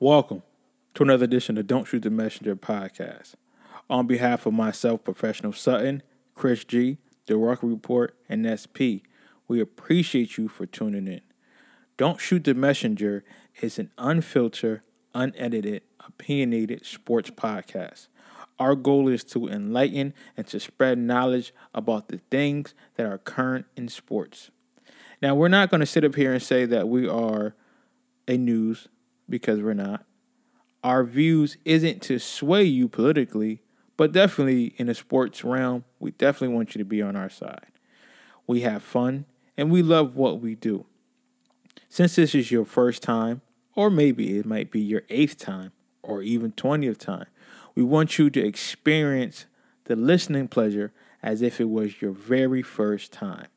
Welcome to another edition of Don't Shoot the Messenger podcast. On behalf of myself, Professional Sutton, Chris G, The Rock Report, and SP, we appreciate you for tuning in. Don't Shoot the Messenger is an unfiltered, unedited, opinionated sports podcast. Our goal is to enlighten and to spread knowledge about the things that are current in sports. Now, we're not going to sit up here and say that we are a news because we're not. Our views isn't to sway you politically, but definitely in the sports realm, we definitely want you to be on our side. We have fun and we love what we do. Since this is your first time, or maybe it might be your eighth time, or even 20th time, we want you to experience the listening pleasure as if it was your very first time.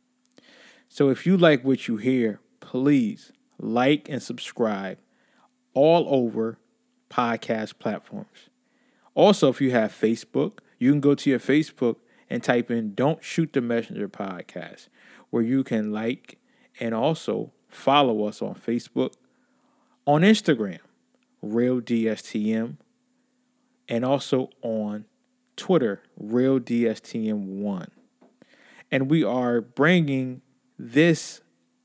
So if you like what you hear, please like and subscribe all over podcast platforms. Also, if you have Facebook, you can go to your Facebook and type in Don't Shoot the Messenger podcast, where you can like and also follow us on Facebook, on Instagram, Real DSTM, and also on Twitter, Real DSTM1. And we are bringing this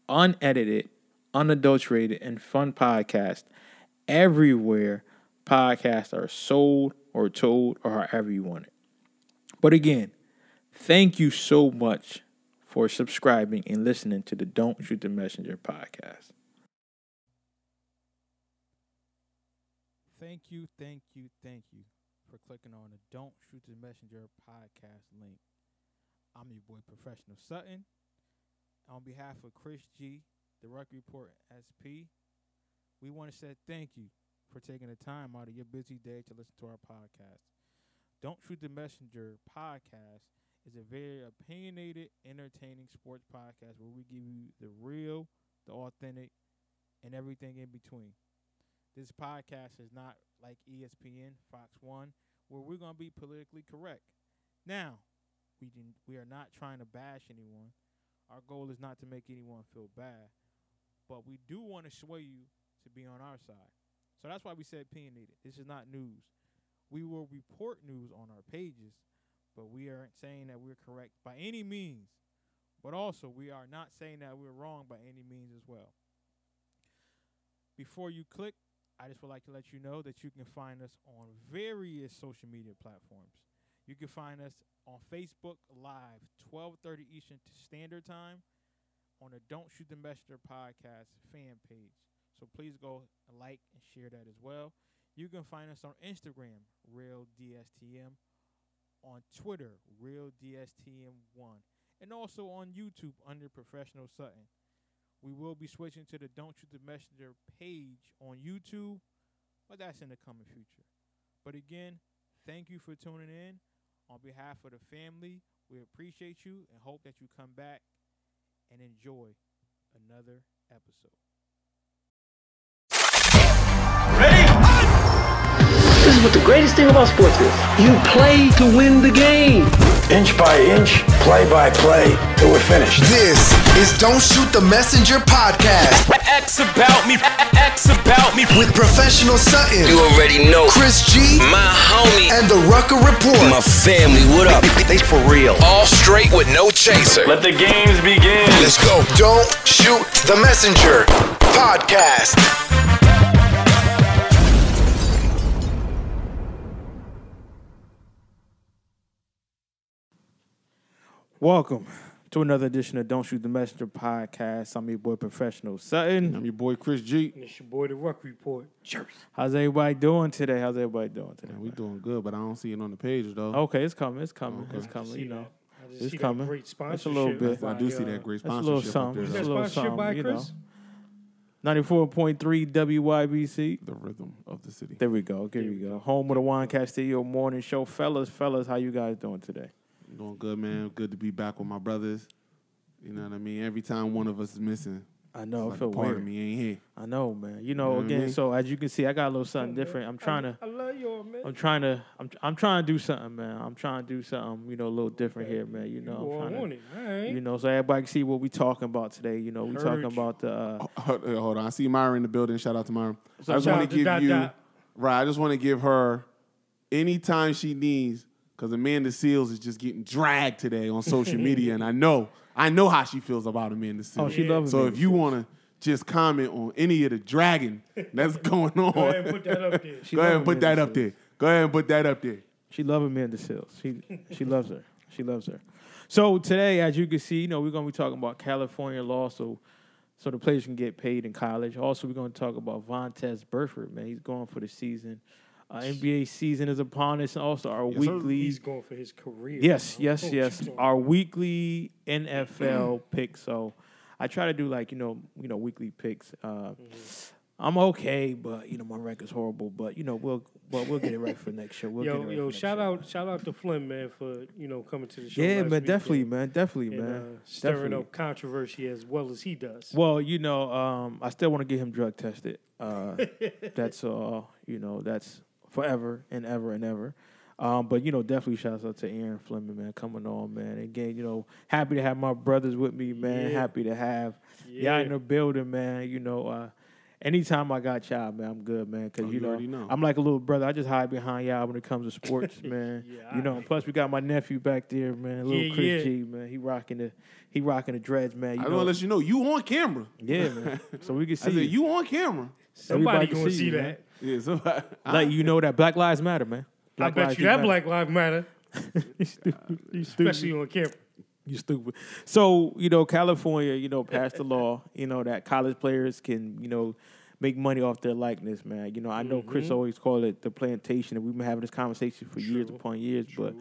unedited, unadulterated, and fun podcast everywhere podcasts are sold or told or however you want it. But again, thank you so much for subscribing and listening to the Don't Shoot the Messenger podcast. Thank you, thank you, thank you for clicking on the Don't Shoot the Messenger podcast link. I'm your boy, Professional Sutton. On behalf of Chris G, the Rec Report SP, we want to say thank you for taking the time out of your busy day to listen to our podcast. Don't Shoot the Messenger podcast is a very opinionated, entertaining sports podcast where we give you the real, the authentic, and everything in between. This podcast is not like ESPN, Fox One, where we're going to be politically correct. Now, we didn't, we are not trying to bash anyone. Our goal is not to make anyone feel bad, but we do want to sway you to be on our side. So that's why we said opinionated. This is not news. We will report news on our pages, but we aren't saying that we're correct by any means. But also, we are not saying that we're wrong by any means as well. Before you click, I just would like to let you know that you can find us on various social media platforms. You can find us on Facebook Live, 12:30 Eastern Standard Time, on the Don't Shoot the Messenger podcast fan page. So please go like and share that as well. You can find us on Instagram, Real DSTM, on Twitter, Real DSTM1, and also on YouTube under Professional Sutton. We will be switching to the Don't Shoot the Messenger page on YouTube, but that's in the coming future. But again, thank you for tuning in. On behalf of the family, we appreciate you and hope that you come back and enjoy another episode. The greatest thing about sports is. You play to win the game. Inch by inch, play by play, till we're finished. This is Don't Shoot the Messenger podcast X about me, X about me. with Professional Sutton, You already know. Chris G, My homie. and the Rucker Report. My family, what up? They for real. All straight with no chaser. Let the games begin. Let's go. Don't Shoot the Messenger podcast. Welcome to another edition of Don't Shoot the Messenger podcast. I'm your boy, Professional Sutton. I'm your boy Chris G. It's your boy, the Ruck Report. Cheers. How's everybody doing today? How's everybody doing today? Man, we doing good, but I don't see it on the page though. Okay, it's coming. It's coming. Okay. It's coming. You know, that. Just it's coming. Great It's a little bit. I do see uh, that great sponsorship. That's a little sponsorship up something. there. Is That's a little sponsorship by something. You know, Chris? ninety-four point three WYBC. The rhythm of the city. There we go. There we go. Home of the Juan Castillo Morning Show, fellas. Fellas, how you guys doing today? Doing good, man. Good to be back with my brothers. You know what I mean? Every time one of us is missing, I know. it's I feel a part weird. of me ain't here. I know, man. You know, know what I again. mean? So as you can see, I got a little something different. I'm trying to. I love love y'all, man. I'm trying to I'm I'm trying to do something, man. I'm trying to do something, you know, a little different here, man. You know, You I'm trying to, it. All right. you know, so everybody can see what we talking about today. You know, we Heard talking about the uh, Hold, uh, hold on, I see Myra in the building. Shout out to Myra. I just want to to give Dot you Dot. right. I just want to give her anytime she needs because Amanda Seales is just getting dragged today on social media, and I know I know how she feels about Amanda Seales. Oh, she loves So Amanda if you want to just comment on any of the dragging that's going on, Go ahead and put that up there. she Go ahead and put Amanda that up Seales. there. Go ahead and put that up there. She loves Amanda Seales. She she loves her. She loves her. So today, as you can see, you know, we're gonna be talking about California law, so so the players can get paid in college. Also, we're gonna talk about Vontaze Burfict, man. He's going for the season. Uh, NBA season is upon us. and Also, our sir. weekly He's going for his career. Yes, man. yes, Oh, yes. Our weekly NFL picks. So I try to do like you know, you know, weekly picks. Uh, I'm okay, but you know, my record's horrible. But you know, we'll but we'll get it right for next show. We'll get it Yo, right yo, shout show. out, shout out to Flynn, man, for you know coming to the show. Yeah, man, definitely, weekend man, definitely, and, man, uh, stirring definitely. up controversy as well as he does. Well, you know, um, I still want to get him drug tested. Uh, that's uh, you know, that's forever and ever and ever. Um, but you know, definitely shouts out to Aaron Fleming, man, coming on, man. Again, you know, happy to have my brothers with me, man. Yeah. Happy to have Yeah. y'all in the building, man. You know, uh, anytime I got y'all, man, I'm good, man. Cause Oh, you, know, know. I'm like a little brother. I just hide behind y'all when it comes to sports, man. Yeah, you know, plus we got my nephew back there, man. Little Yeah, Chris yeah. G, man. He rocking the he rocking the dreads, man. You I know, want to let you know you on camera. yeah, man. So we can I see said you on camera. Somebody everybody gonna see see that. man. Yeah, so I, Let you know that Black Lives Matter, man. I bet lives you that matter. Black Lives Matter, You stupid. You especially stupid. on camera. You stupid. So you know, California, you know, passed the law. You know that college players can, you know, make money off their likeness, man. You know, I know Mm-hmm. Chris always called it the plantation, and we've been having this conversation for years upon years, but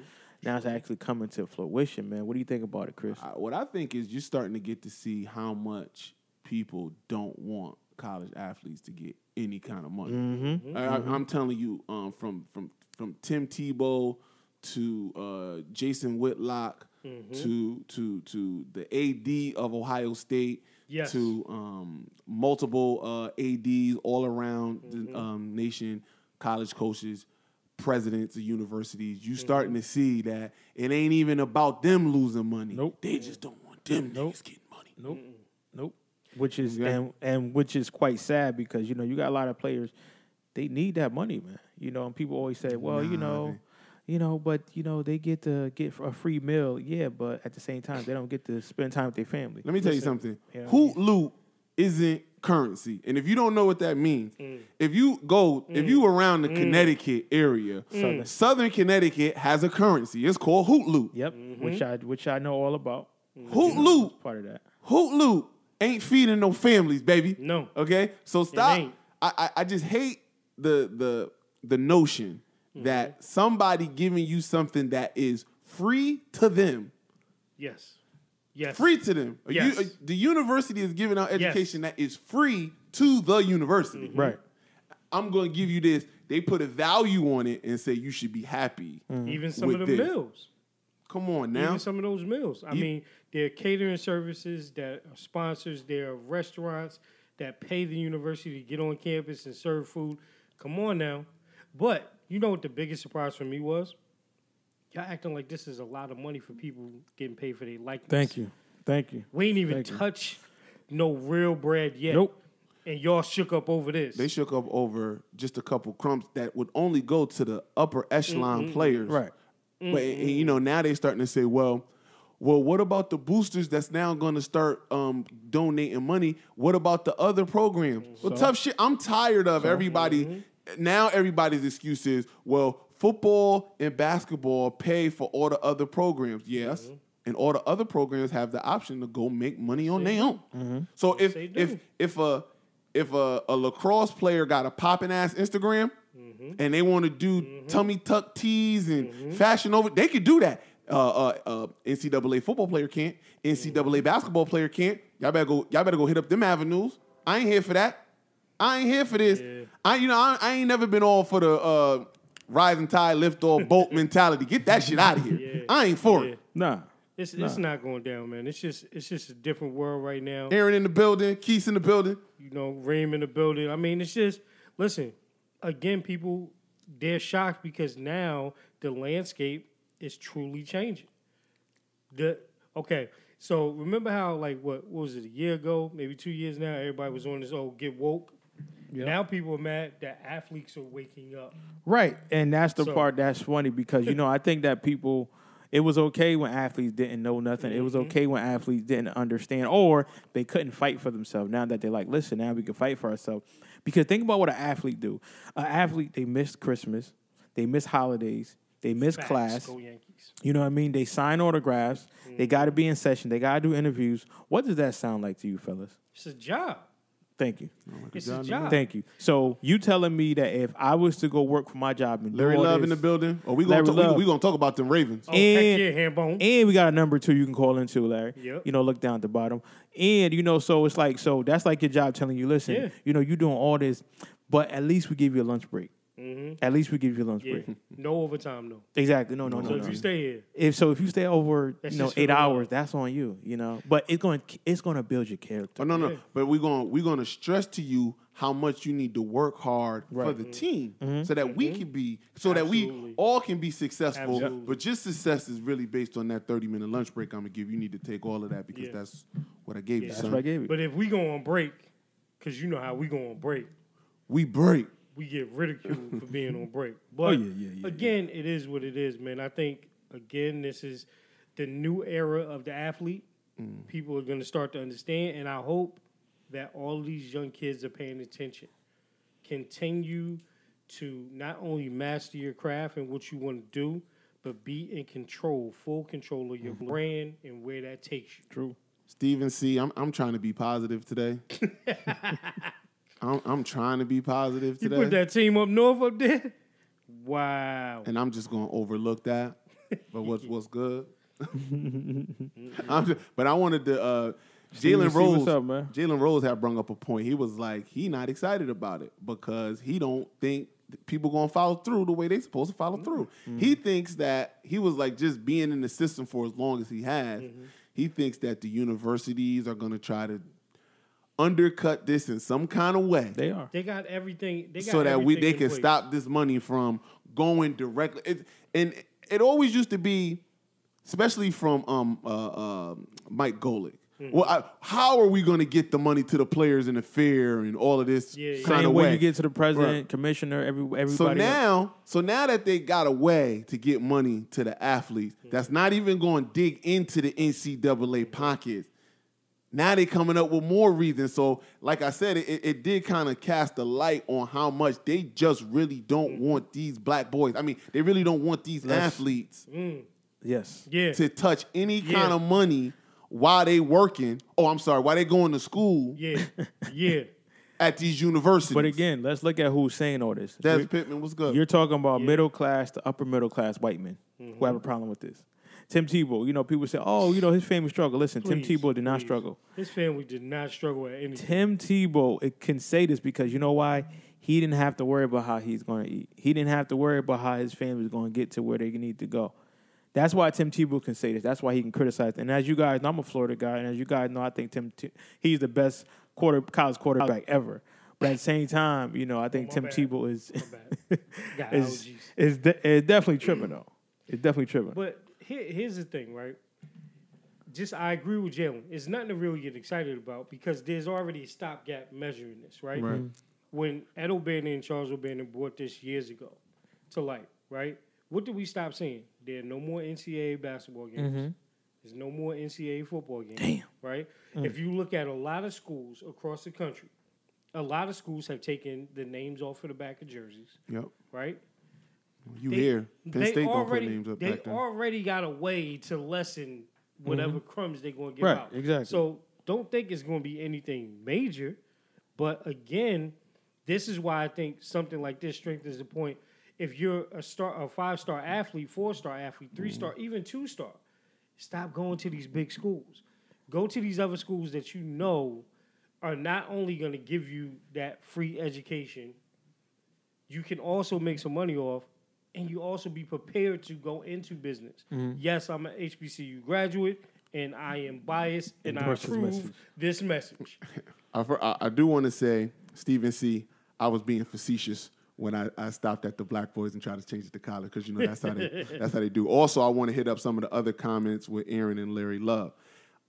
now it's actually coming to fruition, man. What do you think about it, Chris? I- what I think is you're starting to get to see how much people don't want college athletes to get any kind of money. Mm-hmm. I, I, am telling you, um, from from from Tim Tebow to uh, Jason Whitlock to to to the AD of Ohio State Yes. to um, multiple uh, ads all around Mm-hmm. the um, nation, college coaches, presidents of universities. You starting to see that it ain't even about them losing money. Nope. They just don't want them Nope. niggas getting money. Nope. Nope. Which is Yeah. and and which is quite sad because you know you got a lot of players, they need that money, man. You know, and people always say, well, you know, you know, but you know they get to get a free meal, yeah, but at the same time they don't get to spend time with their family. Let me tell you something. Yeah. Hoot loot isn't currency. And if you don't know what that means, Mm. if you go, if you mm. around the mm. Connecticut area, Southern. Southern Connecticut has a currency. It's called hoot loot. Yep, which mm-hmm. I which I know all about. Hoot loot, Part of that. hoot loot ain't feeding no families, baby. No. Okay? So stop. ain't. I, I I just hate the the the notion Mm-hmm. that somebody giving you something that is free to them Yes. Yes. free to them. A u- Yes. a- the university is giving out education that is free to the university. Right. I'm going to give you this. They put a value on it and say you should be happy. Even some with of the this. meals. Come on now. Even some of those meals. I You- mean, there are catering services that are sponsors. There are restaurants that pay the university to get on campus and serve food. Come on now. But you know what the biggest surprise for me was? Y'all acting like this is a lot of money for people getting paid for their likeness. Thank you. Thank you. We ain't even Thank you. touch no real bread yet. Nope. And y'all shook up over this. they shook up over just a couple crumbs that would only go to the upper echelon players. Right. But and, you know now they're starting to say, well, well, what about the boosters that's now going to start um, donating money? What about the other programs? Well, tough shit. I'm tired of everybody. Now everybody's excuse is, well, football and basketball pay for all the other programs. Yes. And all the other programs have the option to go make money on their own. So if if if a if a, a lacrosse player got a popping ass Instagram and they want to do tummy tuck tees and fashion over, they could do that. Uh, uh, uh, NCAA football player can't. NCAA basketball player can't. Y'all better go. Y'all better go hit up them avenues. I ain't here for that. I ain't here for this. I you know I, I ain't never been all for the uh, rising tide lift all boat mentality. Get that shit out of here. I ain't for it. Nah. It's it's not going down, man. It's just it's just a different world right now. Aaron in the building. Keith in the building. You know, Reem in the building. I mean, it's just listen. Again, people, they're shocked because now the landscape is truly changing. The okay, so remember how like what, what was it a year ago, maybe two years now? Everybody was on this oh get woke. Now people are mad that athletes are waking up. Right, and that's the So- part that's funny because you know I think that people. It was okay when athletes didn't know nothing. It Mm-hmm. was okay when athletes didn't understand or they couldn't fight for themselves. Now that they're like, listen, now we can fight for ourselves. Because think about what an athlete do. An athlete they miss Christmas, they miss holidays, they miss Facts, class. You know what I mean? They sign autographs. They mm-hmm. got to be in session. They got to do interviews. What does that sound like to you, fellas? It's a job. Thank you. Oh it's a job. Thank you. So you telling me that if I was to go work for my job and do Larry all Love in the building. Or we gonna Larry talk, we, Love. we gonna talk about them Ravens. Oh, heck And- yeah, handbone. And we got a number two you can call into, Larry. Yep. You know, look down at the bottom. And, you know, so it's like, so that's like your job telling you, listen, Yeah. you know, you're doing all this, but at least we give you a lunch break. Mm-hmm. At least we give you a lunch Mm-hmm. yeah. break. No overtime though. Exactly. No, no, no. So no. if you stay here, if so, if you stay over, That's you know, eight hours, that's on you. You know, but it's going, to it's going to build your character. Oh no, no. But we're gonna we're gonna stress to you how much you need to work hard for the mm-hmm. team mm-hmm. so that we can be so that we all can be successful. Absolutely. But just success is really based on that 30 minute lunch break I'm gonna give. You need to take all of that because Yeah. that's what I gave you, That's son. what I gave you. but if we go on break, because you know how we go on break, We break. We get ridiculed for being on break. But Oh, yeah, yeah, yeah, again, it is what it is, man. I think again, this is the new era of the athlete. Mm. People are going to start to understand, and I hope that all of these young kids are paying attention. Continue to not only master your craft and what you want to do, but be in control, full control of your Mm-hmm. brand and where that takes you. True. Steven C, I'm I'm trying to be positive today. I'm, I'm trying to be positive You today. put that team up north up there. Wow. and I'm just gonna overlook that. But what's what's good? Just, but I wanted to. Uh, Jalen Rose, what's up, man? Jalen Rose had brung up a point. He was like, he not excited about it because he don't think people gonna follow through the way they supposed to follow through. Mm-hmm. He thinks that he was like just being in the system for as long as he has. Mm-hmm. He thinks that the universities are gonna try to undercut this in some kind of way They are. They got everything. They got so that we they can place. stop this money from going directly. It, and it always used to be, especially from um uh, uh Mike Golick. Hmm. Well, I, how are we going to get the money to the players in the fair and all of this Yeah, yeah. kind Same of way way? you get to the president, Right. commissioner, every everybody. So else. now, so now that they got a way to get money to the athletes, that's not even going to dig into the NCAA pockets. Now they coming up with more reasons. So, like I said, it, it did kind of cast a light on how much they just really don't mm. want these black boys. I mean, they really don't want these athletes mm. yes, Yeah. to touch any Yeah. kind of money while they working. Oh, I'm sorry, while they going to school Yeah. Yeah. at these universities. but again, let's look at who's saying all this. Des You're- Pittman was good. You're talking about middle class to upper middle class white men who have a mm-hmm. problem with this. Tim Tebow, you know, people say, "Oh, you know, his family struggle." Listen, Please, Tim Tebow did not struggle. His family did not struggle at anything. Tim Tebow it can say this because you know why? He didn't have to worry about how he's going to eat. He didn't have to worry about how his family's going to get to where they need to go. That's why Tim Tebow can say this. That's why he can criticize. And as you guys know, I'm a Florida guy, and as you guys know, I think Tim T- he's the best quarter college quarterback oh. ever. But at the same time, you know, I think oh, my Tim bad. Tebow is is, is, de- is definitely tripping mm. though. It's definitely tripping. But here, here's the thing, right? Just I agree with Jalen. It's nothing to really get excited about because there's already a stopgap measuring this, right? Right. Mm-hmm. When Ed O'Bannon and Charles O'Bannon brought this years ago to light, right? What did we stop seeing? There are no more NCAA basketball games. Mm-hmm. There's no more NCAA football games. Damn. Right? Mm. If you look at a lot of schools across the country, a lot of schools have taken the names off of the back of jerseys, yep. right? You They- here? Penn they State already names up they already got a way to lessen whatever mm-hmm. crumbs they're going to give Right, out. exactly. So don't think it's going to be anything major, but again, this is why I think something like this strengthens the point. If you're a star, a five star athlete, four star athlete, mm-hmm. three star, even two star, stop going to these big schools. Go to these other schools that you know are not only going to give you that free education, you can also make some money off, and you also be prepared to go into business. Yes, I'm an HBCU graduate, and I am biased, and I Endorse this approve message. this message. I, fir- I, I do want to say, Stephen C. I was being facetious when I, I stopped at the black boys and tried to change it to college because you know that's how they that's how they do. Also, I want to hit up some of the other comments with Aaron and Larry Love.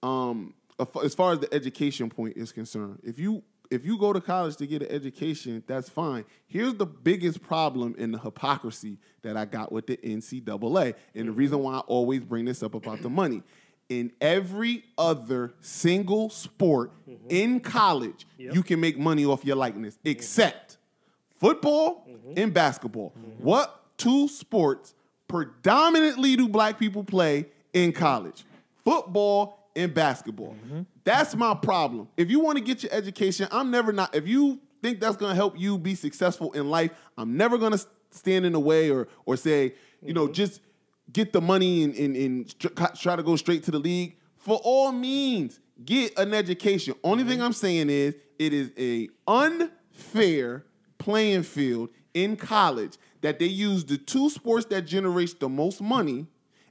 Um, as far as the education point is concerned, if you if you go to college to get an education, that's fine. Here's the biggest problem in the hypocrisy that I got with the NCAA, and the reason why I always bring this up about the money. In every other single sport mm-hmm. in college, you can make money off your likeness, mm-hmm. except football mm-hmm. and basketball. What two sports predominantly do black people play in college? Football and basketball. Mm-hmm. That's my problem. If you want to get your education, I'm never not. If you think that's going to help you be successful in life, I'm never going to stand in the way or or say, you know, mm-hmm. just get the money and, and, and try to go straight to the league. For all means, get an education. Only mm-hmm. thing I'm saying is it is a unfair playing field in college that they use the two sports that generates the most money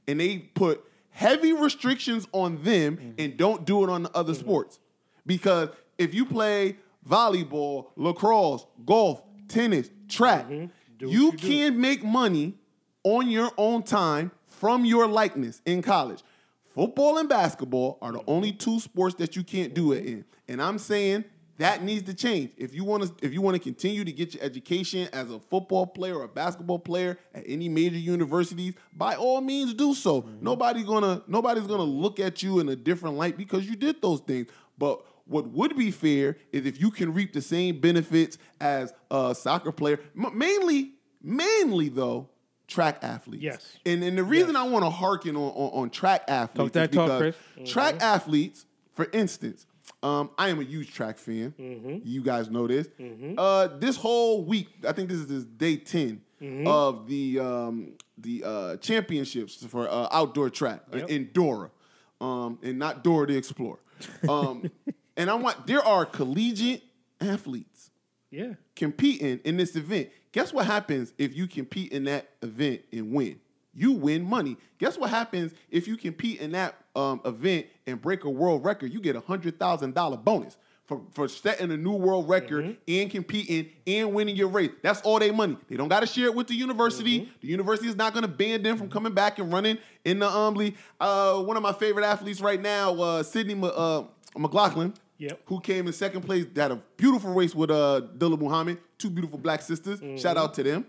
and they put heavy restrictions on them mm-hmm. and don't do it on the other mm-hmm. sports. Because if you play volleyball, lacrosse, golf, tennis, track, mm-hmm. what you you do. make money on your own time from your likeness in college. Football and basketball are the only two sports that you can't do it in. And I'm saying that needs to change. If you want to if you want to continue to get your education as a football player or a basketball player at any major universities, by all means do so. Mm-hmm. Nobody's going to nobody's to look at you in a different light because you did those things. But what would be fair is if you can reap the same benefits as a soccer player, M- mainly mainly though track athletes. Yes. And and the reason I want to harken on, on, on track athletes that is talk, because Chris. track mm-hmm. athletes, for instance, um, I am a huge track fan. Mm-hmm. You guys know this. Uh, this whole week, I think this is this day 10 Mm-hmm. of the um, the uh, championships for uh, outdoor track Yep. in Dora, um, and not Dora the Explorer. Um, and I want there are collegiate athletes Yeah. competing in this event. Guess what happens if you compete in that event and win? You win money. Guess what happens if you compete in that um, event and break a world record? You get a hundred thousand dollar bonus for, for setting a new world record and competing and winning your race. That's all they money. They don't got to share it with the university. The university is not going to ban them from coming back and running in the um league. Uh, one of my favorite athletes right now, uh, Sydney uh, McLaughlin Yep. who came in second place, had a beautiful race with uh Dalilah Muhammad, two beautiful black sisters. Shout out to them.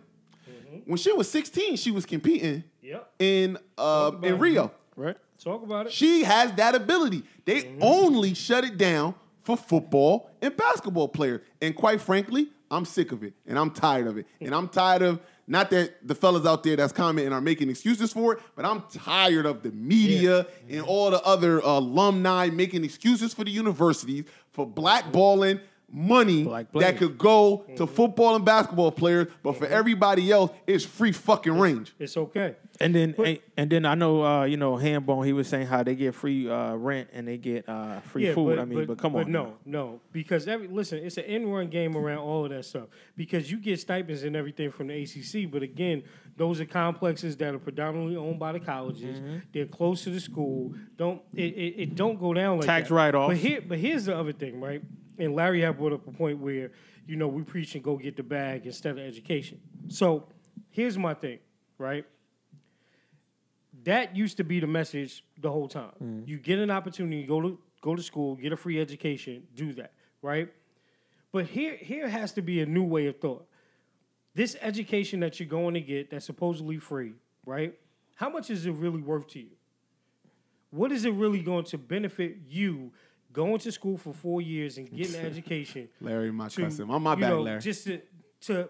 When she was 16, she was competing Yep. in uh about in it. Rio. Right? Talk about it. She has that ability. They only shut it down for football and basketball players. And quite frankly, I'm sick of it and I'm tired of it. And I'm tired of not that the fellas out there that's commenting are making excuses for it, but I'm tired of the media and all the other alumni making excuses for the universities for blackballing money that could go to football and basketball players, but for everybody else, it's free fucking range. It's okay. And then and, and then I know uh, you know Handbone. He was saying how they get free uh, rent and they get uh, free food. I mean, but, come on, no, no, because every listen, it's an in-run game around all of that stuff. Because you get stipends and everything from the ACC, but again, those are complexes that are predominantly owned by the colleges. Mm-hmm. They're close to the school. Don't it, it, it don't go down like Tax that. write-off. But here, but here's the other thing, right? And Larry had brought up a point where you know we preach and go get the bag instead of education. So here's my thing, right? that used to be the message the whole time. Mm. You get an opportunity, go to go to school, get a free education, do that, right? But here here has to be a new way of thought. This education that you're going to get that's supposedly free, right? How much is it really worth to you? What is it really going to benefit you going to school for four years and getting an education? Larry, my to, cousin. I'm my bad, know, Larry. Just to to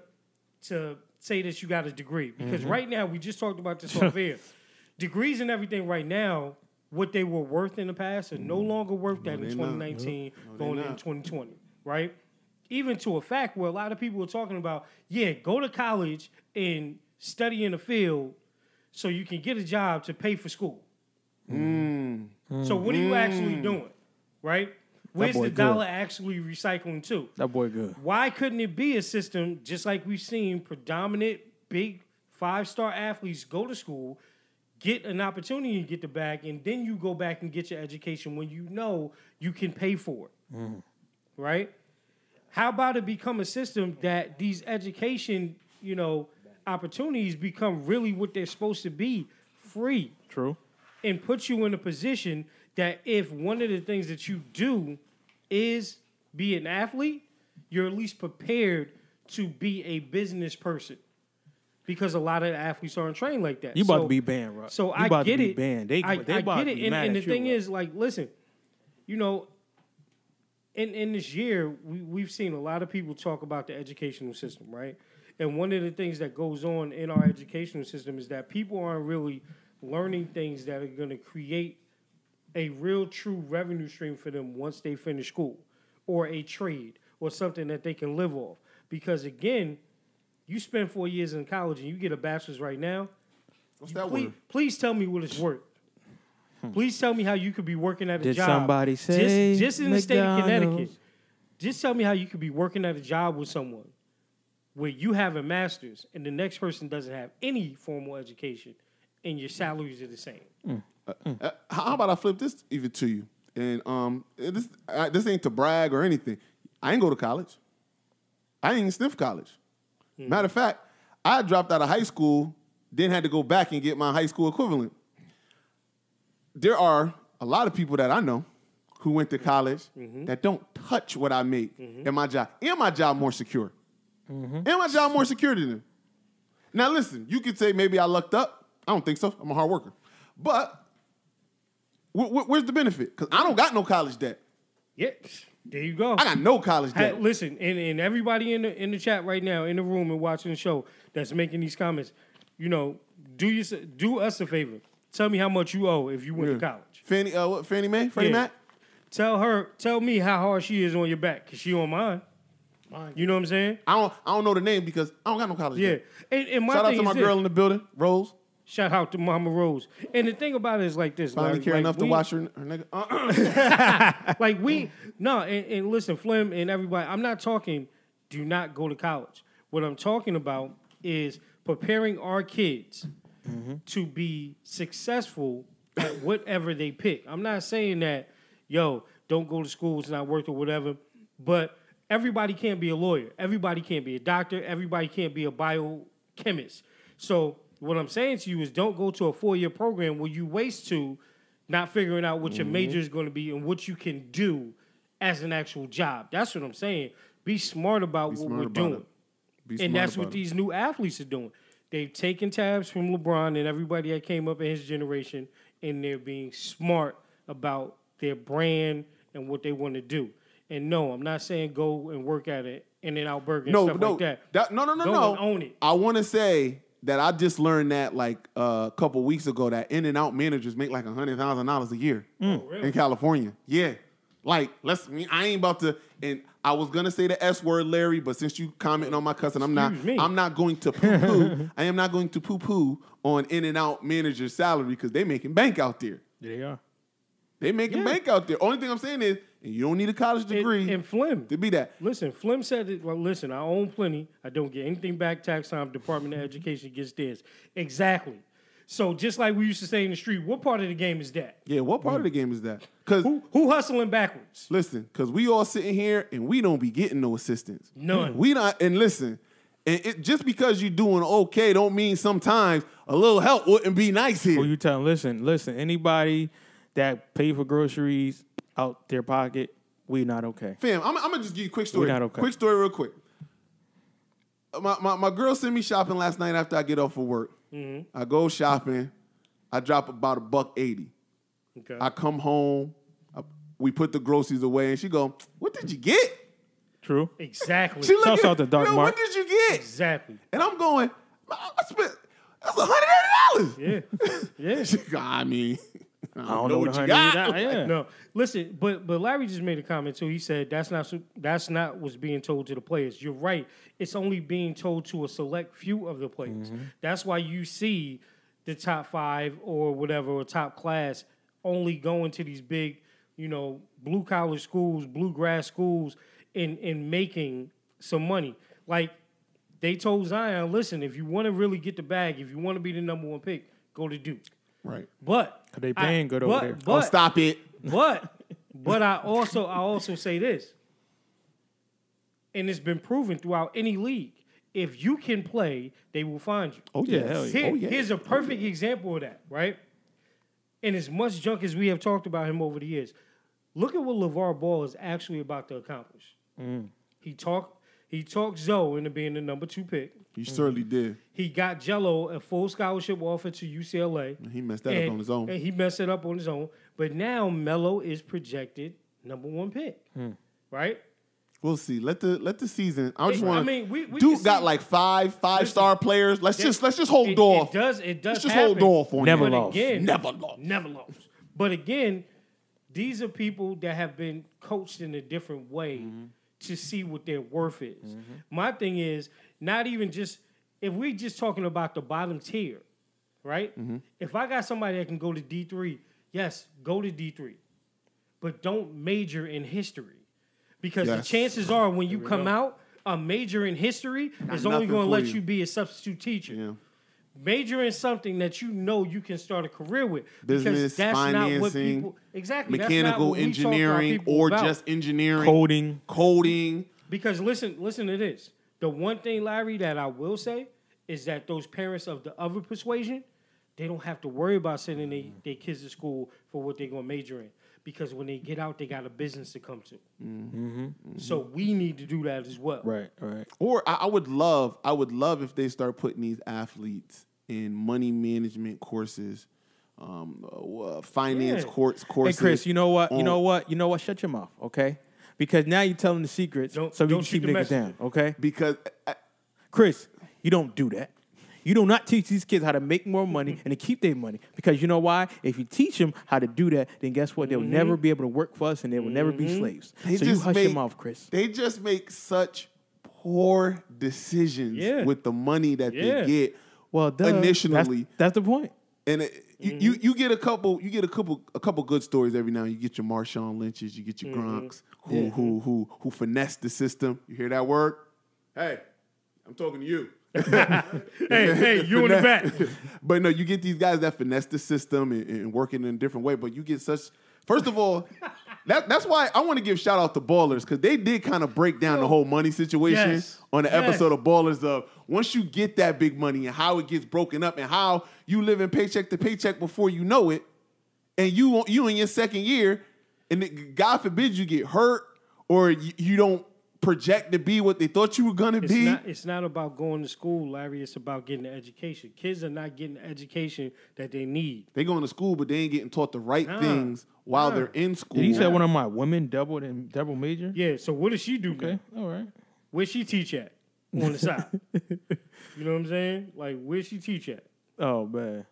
to say that you got a degree because Mm-hmm. right now we just talked about this off air. Degrees and everything right now, what they were worth in the past are no longer worth that in Mm-hmm. they not. 2019, they going into 2020, right? Even to a fact where a lot of people are talking about, yeah, go to college and study in the field so you can get a job to pay for school. Mm. So what are you actually doing, right? Where's the good. dollar actually recycling to? that boy good. Why couldn't it be a system just like we've seen predominant big five star athletes go to school, get an opportunity to get the bag, and then you go back and get your education when you know you can pay for it? Mm-hmm. Right? How about it become a system that these education you know, opportunities become really what they're supposed to be, free True. and put you in a position that if one of the things that you do is be an athlete, you're at least prepared to be a business person. Because a lot of athletes aren't trained like that. You about So- to be banned, Rock. So You I about to get it. banned. They- I, they I about get to it. And, and the thing is, like, listen, you know, in in this year, we, we've seen a lot of people talk about the educational system, right? And one of the things that goes on in our educational system is that people aren't really learning things that are going to create a real true revenue stream for them once they finish school or a trade or something that they can live off. Because again, you spend four years in college and you get a bachelor's right now. What's that Please, word? please tell me what it's worth. Hmm. Please tell me how you could be working at a Did job. somebody just- say just, in the state of Connecticut? Just tell me how you could be working at a job with someone where you have a master's and the next person doesn't have any formal education and your salaries are the same. Hmm. Mm. Uh, uh, how about I flip this even to you? And um, this I, this ain't to brag or anything. I ain't go to college. I ain't even sniff college. Hmm. Matter of fact, I dropped out of high school, then had to go back and get my high school equivalent. There are a lot of people that I know who went to college mm-hmm. that don't touch what I make mm-hmm. in my job. And my job more secure. Mm-hmm. And my job more secure than them. Now listen, you could say maybe I lucked up. I don't think so. I'm a hard worker. But wh- wh- where's the benefit? Because I don't got no college debt. Yeah, there you go. I got no college Hey, debt. listen, and, and everybody in the in the chat right now, in the room and watching the show, that's making these comments, you know, do you do us a favor. Tell me how much you owe if you went to college. Fannie, uh, what, Fannie Mae, Freddie Yeah. Mac. Tell her, tell me how hard she is on your back, cause she on mine. mine. You know what I'm saying? I don't, I don't know the name because I don't got no college Yeah. debt. And, and my Shout out to my is this. girl in the building, Rose. Shout out to Mama Rose. And the thing about it is like this. Finally like, care like enough to we- watch her, her nigga. Uh-uh. like we no, and, and listen, Flim and everybody. I'm not talking. Do not go to college. What I'm talking about is preparing our kids mm-hmm. to be successful at whatever they pick. I'm not saying that, yo, don't go to school. It's not worth it, whatever. But everybody can't be a lawyer. Everybody can't be a doctor. Everybody can't be a biochemist. So what I'm saying to you is, don't go to a four year program where you waste two not figuring out what your mm-hmm. major is going to be and what you can do as an actual job. That's what I'm saying. Be smart about what smart we're about doing. And that's what it. these new athletes are doing. They've taken tabs from LeBron and everybody that came up in his generation, and they're being smart about their brand and what they want to do. And no, I'm not saying go and work at it In and Out Burger and No, stuff no, like that. that- no, no, no, Go no. own it. I want to say that I just learned that like uh, a couple weeks ago that In and Out managers make like a hundred thousand dollars a year in California. Yeah, like let's. I ain't about to. And I was gonna say the S word, Larry, but since you commenting on my cousin, I'm not. Excuse me. I'm not going to poo poo. I am not going to poo poo on In and Out manager's salary because they making bank out there. They are. They making bank out there. Only thing I'm saying is, you don't need a college degree And, and Flim. to be that. Listen, Flim said it. Well, listen, I own plenty. I don't get anything back tax time. Department of Education gets theirs. Exactly. So just like we used to say in the street, what part of the game is that? Yeah, what part of the game is that? Because Who who hustling backwards? Listen, because we all sitting here and we don't be getting no assistance. None. We not, and listen, and it, just because you're doing okay don't mean sometimes a little help wouldn't be nice here. Who you tell them, listen, listen, anybody that pay for groceries out their pocket, we not okay. Fam, I'm, I'm gonna just give you a quick story. We're not okay. Quick story, real quick. My, my, my girl sent me shopping last night after I get off of work. Mm-hmm. I go shopping. I drop about a buck eighty. Okay. I come home. I, we put the groceries away, and she go, "What did you get?" True. exactly. She Shouts looking- out to Dark Mark." What did you get? exactly. And I'm going, I spent that's hundred eighty dollars. Yeah. Yeah. She go, I mean, I don't, I don't know know what the you got. hundred. Yeah. No, listen, but but Larry just made a comment too. He said that's not that's not what's being told to the players. You're right. It's only being told to a select few of the players. Mm-hmm. That's why you see the top five or whatever or top class only going to these big, you know, blue collar schools, bluegrass schools, and and making some money. Like they told Zion, listen, if you want to really get the bag, if you want to be the number one pick, go to Duke. Right. But they paying good over but- there. But, oh, stop it. but but I also I also say this, and it's been proven throughout any league. if you can play, they will find you. Oh Yeah, yeah, hell yeah. Here- oh yeah. Here's a perfect example of that, right? And as much junk as we have talked about him over the years, look at what LeVar Ball is actually about to accomplish. Mm. He talked he talked Zoe into being the number two pick. He certainly did. He got Gelo a full scholarship offer to UCLA. He messed that and, up on his own. And he messed it up on his own. But now Melo is projected number one pick. Hmm. Right? We'll see. Let the let the season. I just want. I mean, we- we Duke got see- like five five Listen, star players. Let's that- just let's just hold it, off. It does. It does. Let's just happen. hold off on Never you. But lost. again, Never lost. Never lost. But again, these are people that have been coached in a different way Mm-hmm. To see what their worth is. My thing is not even just if we just talking about the bottom tier, right? Mm-hmm. If I got somebody that can go to D three, yes, go to D three, but don't major in history because the chances are when you come out. A major in history is only going to let you. you be a substitute teacher Yeah. Major in something that you know you can start a career with. Business, because that's not what financing, people exactly that's not Mechanical what we talk to our engineering or about. just engineering, Coding. coding. because listen, listen to this. The one thing, Larry, that I will say is that those parents of the other persuasion, they don't have to worry about sending their their kids to school for what they're gonna major in. Because when they get out, they got a business to come to. Mm-hmm. Mm-hmm. Mm-hmm. So we need to do that as well. Right, right. Or I, I would love, I would love if they start putting these athletes in money management courses, um, uh, finance Yeah. course Hey. Chris, you know what? You know what? You know what? Shut your mouth, okay? Because now you're telling the secrets, Don't- so we don't can keep the niggas down, okay? because uh, Chris, you don't do that. You do not teach these kids how to make more money and to keep their money because you know why? If you teach them how to do that, then guess what? They'll Mm-hmm. never be able to work for us and they will never be slaves. they so you hush make, your mouth, Chris. They just make such poor decisions Yeah. with the money that Yeah. they get. Well, duh. initially, that's, that's the point. and it, you, Mm-hmm. you you get a couple you get a couple a couple good stories every now and you get your Marshawn Lynch's, you get your Mm-hmm. Gronks who who who who finesse the system. You hear that word? Hey, I'm talking to you. Hey, hey, you in the back. but no, you get these guys that finesse the system and, and working in a different way. But you get such. First of all, that, that's why I want to give shout out to Ballers because they did kind of break down the whole money situation Yes. on the Yes. episode of Ballers of once you get that big money and how it gets broken up and how you live in paycheck to paycheck before you know it, and you you in your second year, and it, God forbid you get hurt or you, you don't project to be what they thought you were gonna It's be. not, it's not about going to school, Larry. It's about getting the education. Kids are not getting the education that they need. They going to school, but they ain't getting taught the right Nah. things while Nah. they're in school. Did he say one of my women doubled and double major? Yeah. So what does she do? Okay, now? all right. Where she teach at? On the side. you know what I'm saying? Like where she teach at? Oh man,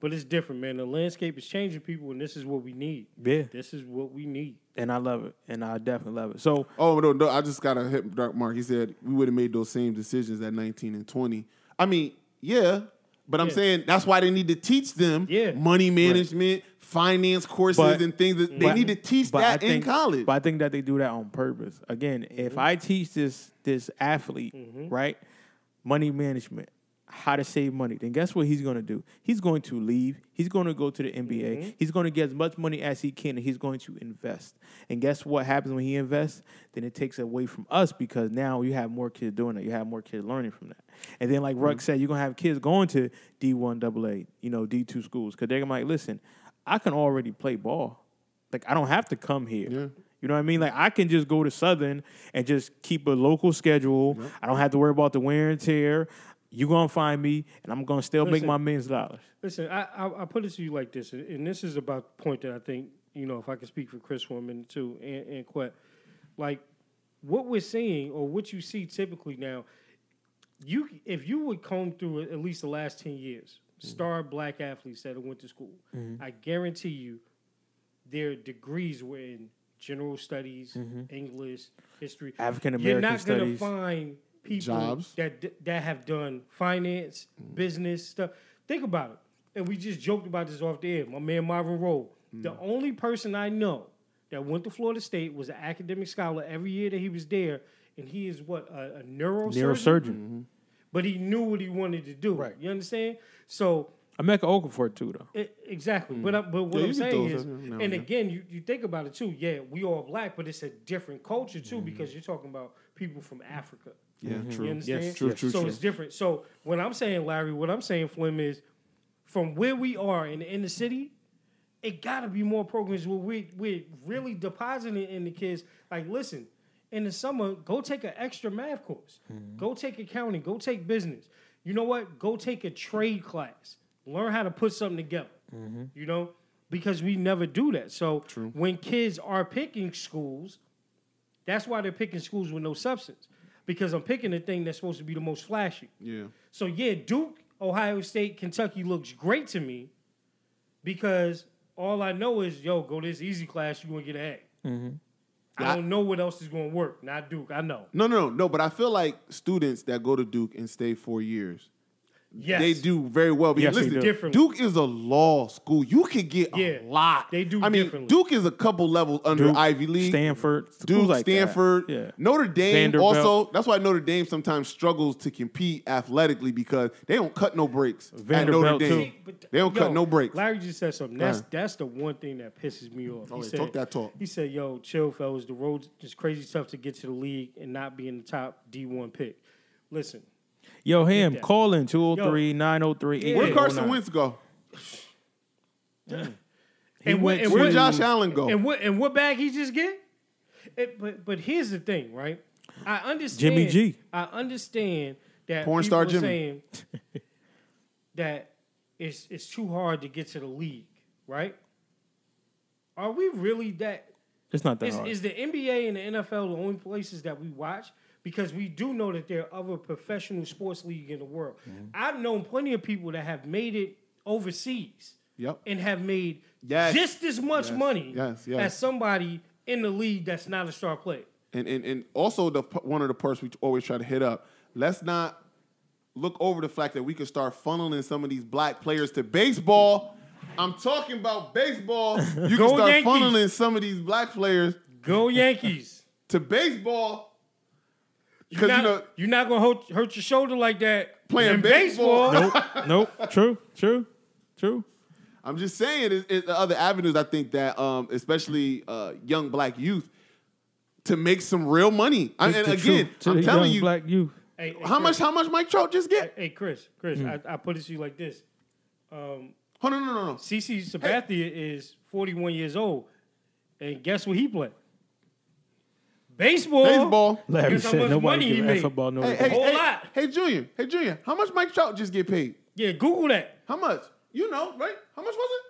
But it's different, man. The landscape is changing, people, and this is what we need. yeah, This is what we need. And I love it, and I definitely love it. So Oh no, no, I just got to hit Dark Mark. He said we would have made those same decisions at 19 and 20. I mean, yeah, but I'm Yeah. saying that's why they need to teach them Yeah. money management, finance courses, But- and things that they But- need to teach that think, in college. But I think that they do that on purpose. Again, if mm-hmm. I teach this this athlete, mm-hmm. right, money management, how to save money, then guess what he's going to do? He's going to leave. He's going to go to the NBA. Mm-hmm. He's going to get as much money as he can, and he's going to invest. And guess what happens when he invests? Then it takes away from us because now you have more kids doing it. You have more kids learning from that. And then, like Ruck mm-hmm. said, you're gonna have kids going to D1 AA, you know, D2 schools, because they're like, listen, I can already play ball. Like I don't have to come here. You know what I mean? Like I can just go to Southern and just keep a local schedule. I don't have to worry about the wear and tear. You gonna find me, and I'm gonna still make my millions of dollars. Listen, I, I I put it to you like this, and- this is about the point that I think you know if I can speak for Chris for a minute too, and, and Quet, like what we're seeing or what you see typically now, you if you would comb through at least the last ten years, mm-hmm. star black athletes that have went to school, mm-hmm. I guarantee you, their degrees were in general studies, mm-hmm. English, history. African American studies. You're not gonna find people Jobs. that that have done finance, mm-hmm. business stuff. Think about it. And we just joked about this off the air. My man Marvin Rowe. The mm. only person I know that went to Florida State was an academic scholar every year that he was there, and he is what a, a neurosurgeon. Neurosurgeon. Mm-hmm. But he knew what he wanted to do. Right. You understand? So Emeka Okafor too, though. I- exactly. Mm. But I, but what Yeah, I'm you get saying is, every now and and again, you, you think about it too. Yeah, we all black, but it's a different culture too mm-hmm. because you're talking about people from Africa. Yeah, true. You understand? Yes, true, true, so true. it's different. So when I'm saying Larry, what I'm saying Flim is, from where we are in the inner city, it got to be more programs where we we're really depositing in the kids. Like, listen, in the summer, go take an extra math course. Mm-hmm. Go take accounting. Go take business. You know what? Go take a trade class. Learn how to put something together. Mm-hmm. You know, because we never do that. So when kids are picking schools, that's why they're picking schools with no substance. Because I'm picking the thing that's supposed to be the most flashy. Yeah. So yeah, Duke, Ohio State, Kentucky looks great to me because all I know is yo, go this easy class, you're gonna get an A. Mm-hmm. I don't know what else is gonna work. Not Duke, I know. No, no, no, no. But I feel like students that go to Duke and stay four years, Yes, they do very well. Because Yes, they listen, do. Duke is a law school. You can get Yeah, a lot. they do I mean. Duke is a couple levels under Duke, Ivy League. Stanford, schools Duke, like that. Stanford, Yeah. Notre Dame. Vanderbilt. Also, that's why Notre Dame sometimes struggles to compete athletically because they don't cut no breaks at Notre Vanderbilt, Dame. too. They don't yo, cut no breaks. Larry just said something. That's Yeah. that's the one thing that pisses me off. Oh, he yeah, said, talk that talk. He said, "Yo, chill, fellas. The road's just crazy tough to get to the league and not be in the top D one pick." Listen, Yo, him, that. call in 203 903 Where Yeah. Carson oh Wentz go? Mm. and went what, and Where what, Josh Allen go? And what and what bag he just get? It, but but here's the thing, right? I understand. Jimmy G. I understand that Porn people star are Jimmy. saying that it's it's too hard to get to the league, right? Are we really that? It's not that Is, hard. is the NBA and the NFL the only places that we watch? Because we do know that there are other professional sports league in the world. Mm-hmm. I've known plenty of people that have made it overseas Yep. and have made Yes. just as much Yes. money Yes, as somebody in the league that's not a star player. and and and also the one of the parts we always try to hit up. Let's not look over the fact that we could start funneling some of these black players to baseball. I'm talking about baseball. You can start Yankees. funneling some of these black players Go Yankees! to baseball because you know you're not gonna hurt, hurt your shoulder like that Playing baseball. baseball. nope, nope. True, true, true. I'm just saying it, it, the other avenues. I think that um, especially uh, young black youth to make some real money. I, and again, truth I'm the telling young you, black youth. Hey, hey, how much how much Mike Trout just get? Hey, Chris, Chris, Hmm. I, I put it to you like this: Oh no no no no. CC Sabathia is 41 years old, and guess what he played? Baseball. Baseball. Larry Guess how said much nobody money he give a made? About no Hey, hey, whole hey, lot. hey, Junior. Hey, Junior. How much Mike Trout just get paid? Yeah, Google that. How much? You know, right? How much was it?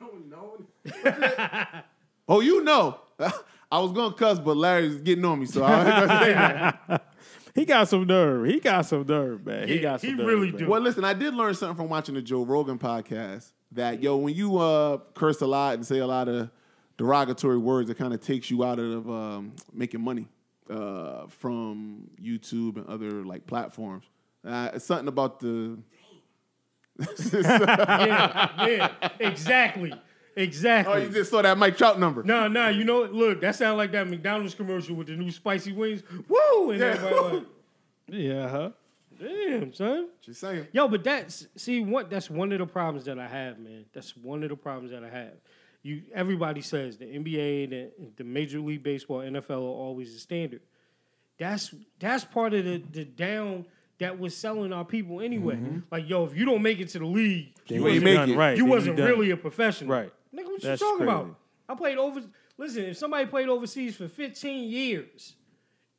I don't know. oh, you know. I was gonna cuss, but Larry's getting on me, so I ain't gonna say that. He got some nerve. He got some nerve, man. he Yeah, got some he nerve. really man. do. Well, listen, I did learn something from watching the Joe Rogan podcast. That yo, when you uh, curse a lot and say a lot of derogatory words, that kind of takes you out of um, making money uh, from YouTube and other like platforms. Uh, it's something about the Yeah, yeah, exactly, exactly. Oh, you just saw that Mike Trout number. No, no, you know, what? look, that sounds like that McDonald's commercial with the new spicy wings. Woo! And Yeah. everybody like, Yeah, huh? damn, son. Just saying. Yo, but that's see what that's one of the problems that I have, man. That's one of the problems that I have. You everybody says the NBA, the, the Major League Baseball, NFL are always the standard. That's that's part of the the down that was selling our people anyway. Mm-hmm. Like, yo, if you don't make it to the league, you wasn't done right. you wasn't really a professional. Right. Nigga, what That's you talking crazy. about? I played over. Listen, if somebody played overseas for 15 years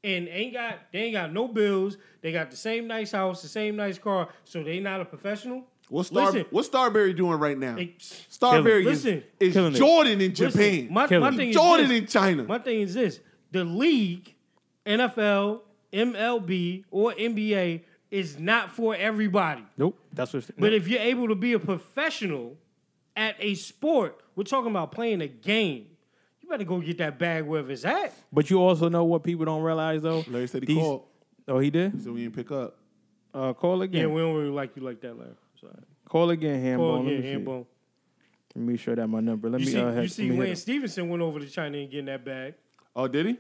and ain't got they ain't got no bills, they got the same nice house, the same nice car, so they not a professional. What's Star, Listen. what's Starbury doing right now? Hey, Starbury is, Listen. is Killing it. Jordan in listen, Japan. my, my it. thing is Jordan this. in China. My thing is this: the league, NFL, MLB, or NBA is not for everybody. Nope. That's what. But if you're able to be a professional at a sport, we're talking about playing a game. You better go get that bag wherever it's at. But you also know what people don't realize though. Larry said he These- called, Oh, he did. so we didn't pick up. Uh, call again. Yeah, we don't really like you like that, Larry. Sorry. call again, Hambone. Oh, Let yeah, me handball. Let me show that my number. Let You me. see, uh, have- you see, let me hit Wayne. Stephenson went over to China and getting that bag. Oh, did he?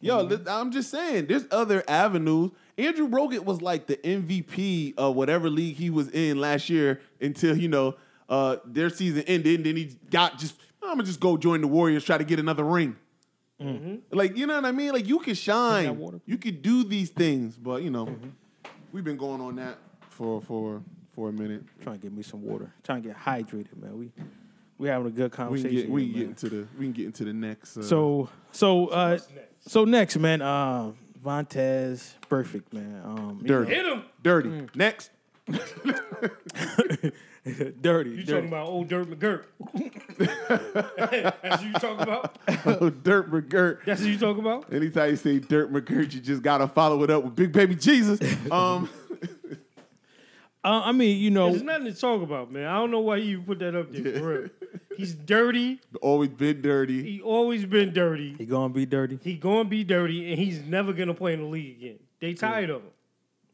Yo, li- I'm just saying, there's other avenues. Andrew Rogan was like the MVP of whatever league he was in last year until you know uh, their season ended, and then he got just I'm gonna just go join the Warriors, try to get another ring. Like you know what I mean? Like you can shine, you could do these things, but you know, we've been going on that for for for a minute. Trying to get me some water. Trying to get hydrated, man. We we having a good We conversation. can get we can get into the we can get into the next. Uh, So so uh next? so next man, uh Vontaze, Burfict man. Um you dirty, Hit him. dirty. Mm. Next, dirty. You dirty. talking about old Dirt McGirt? That's who you talking about? oh, Dirt McGirt. That's who you talking about? Anytime you say Dirt McGirt, you just gotta follow it up with Big Baby Jesus. Um, Uh, I mean, you know, There's nothing to talk about, man. I don't know why you put that up there for real. He's dirty. always been dirty. He always been dirty. he gonna be dirty. He gonna be dirty, and he's never gonna play in the league again. They tired of him.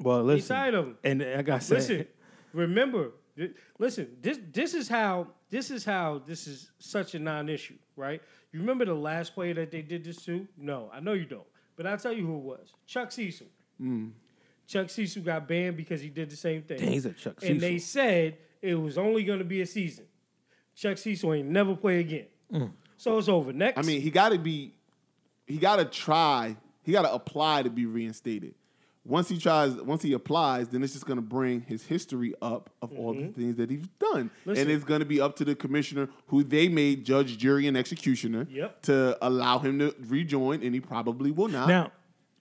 Well, listen. They listen, tired of him. and I got said, Listen, remember. th- Listen, this this is how this is how this is such a non-issue, right? You remember the last player that they did this to? No, I know you don't, but I'll tell you who it was. Chuck Cecil. Chuck Cecil got banned because he did the same thing. Dang, he's a Chuck and they said it was only going to be a season. Chuck Cecil ain't never play again. Mm. So it's over. Next. I mean, he got to be, he got to try, he got to apply to be reinstated. Once he tries, once he applies, then it's just going to bring his history up of all the things that he's done, Mm-hmm. Listen. and it's going to be up to the commissioner, who they made judge, jury, and executioner, Yep. to allow him to rejoin, and he probably will not. Now,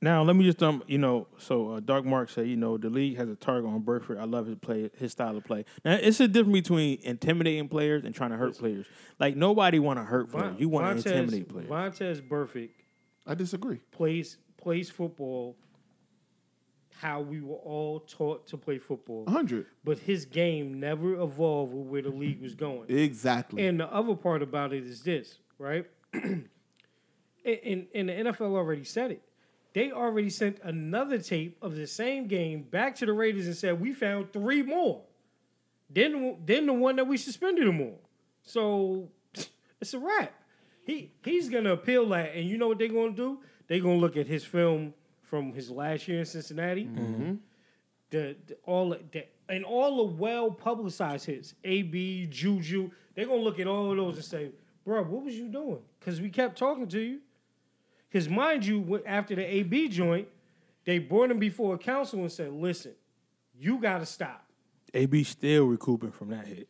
now let me just um, you know, so uh, Dark Mark said, you know, the league has a target on Burfict. I love his play, his style of play. Now, it's a difference between intimidating players and trying to hurt players. Like nobody want to hurt players. You want to intimidate players. Vontaze Burfict I disagree. plays plays football how we were all taught to play football. hundred But his game never evolved with where the league was going. exactly. And the other part about it is this, right? and, and, and the NFL already said it. They already sent another tape of the same game back to the Raiders and said, We found three more. Then, then the one that we suspended him on. So it's a wrap. He he's gonna appeal that, and you know what they're gonna do? They're gonna look at his film from his last year in Cincinnati. Mm-hmm. The, the all the, and all the well publicized hits, AB, Juju, they're gonna look at all of those and say, "Bro, what was you doing?" Because we kept talking to you. Because mind you, when- after the AB joint, they brought him before a council and said, "Listen, you got to stop." AB still recouping from that hit.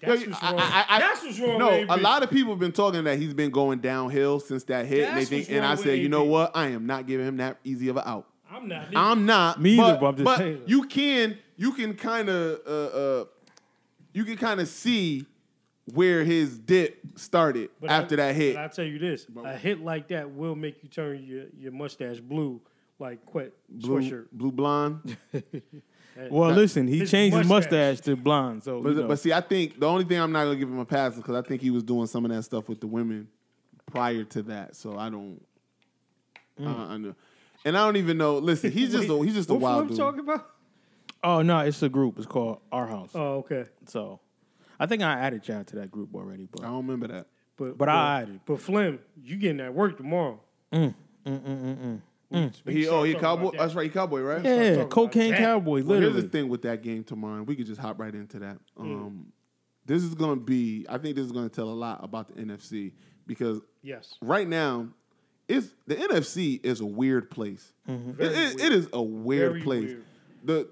That's what's wrong. I- I- That's what's wrong. No, with a AB. lot of people have been talking that he's been going downhill since that hit, and they think. And I said, you know what? I am not giving him that easy of an out. I'm not. I'm not. Me either, but, but I'm just but saying. you can you can kind of uh, uh, you can kind of see where his dip started But after I, that hit. But I tell you this: a hit like that will make you turn your, your mustache blue, like Quet blue, sweatshirt. blue blonde. Well, listen, he his changed his mustache. mustache to blonde. So, But, you know. but see, I think the only thing I'm not gonna give him a pass is because I think he was doing some of that stuff with the women prior to that. So I don't. Mm. I, I know. And I don't even know. Listen, he's just a, he's just a What wild film dude. talking about? oh no, it's a group. It's called Our House. Oh, okay. So, I think I added y'all to that group already. But I don't remember that. But But I added. But Flim, you getting that work tomorrow? Mm, mm, mm, he oh he cowboy. That's right, he cowboy, right? yeah, cocaine that. cowboy, Well, here's the thing with that game tomorrow. We could just hop right into that. Mm. Um, This is going to be. I think this is going to tell a lot about the NFC because Yes. right now, it's the NFC is a weird place. Mm-hmm. It- Very it- it weird. is a weird Very place. weird. The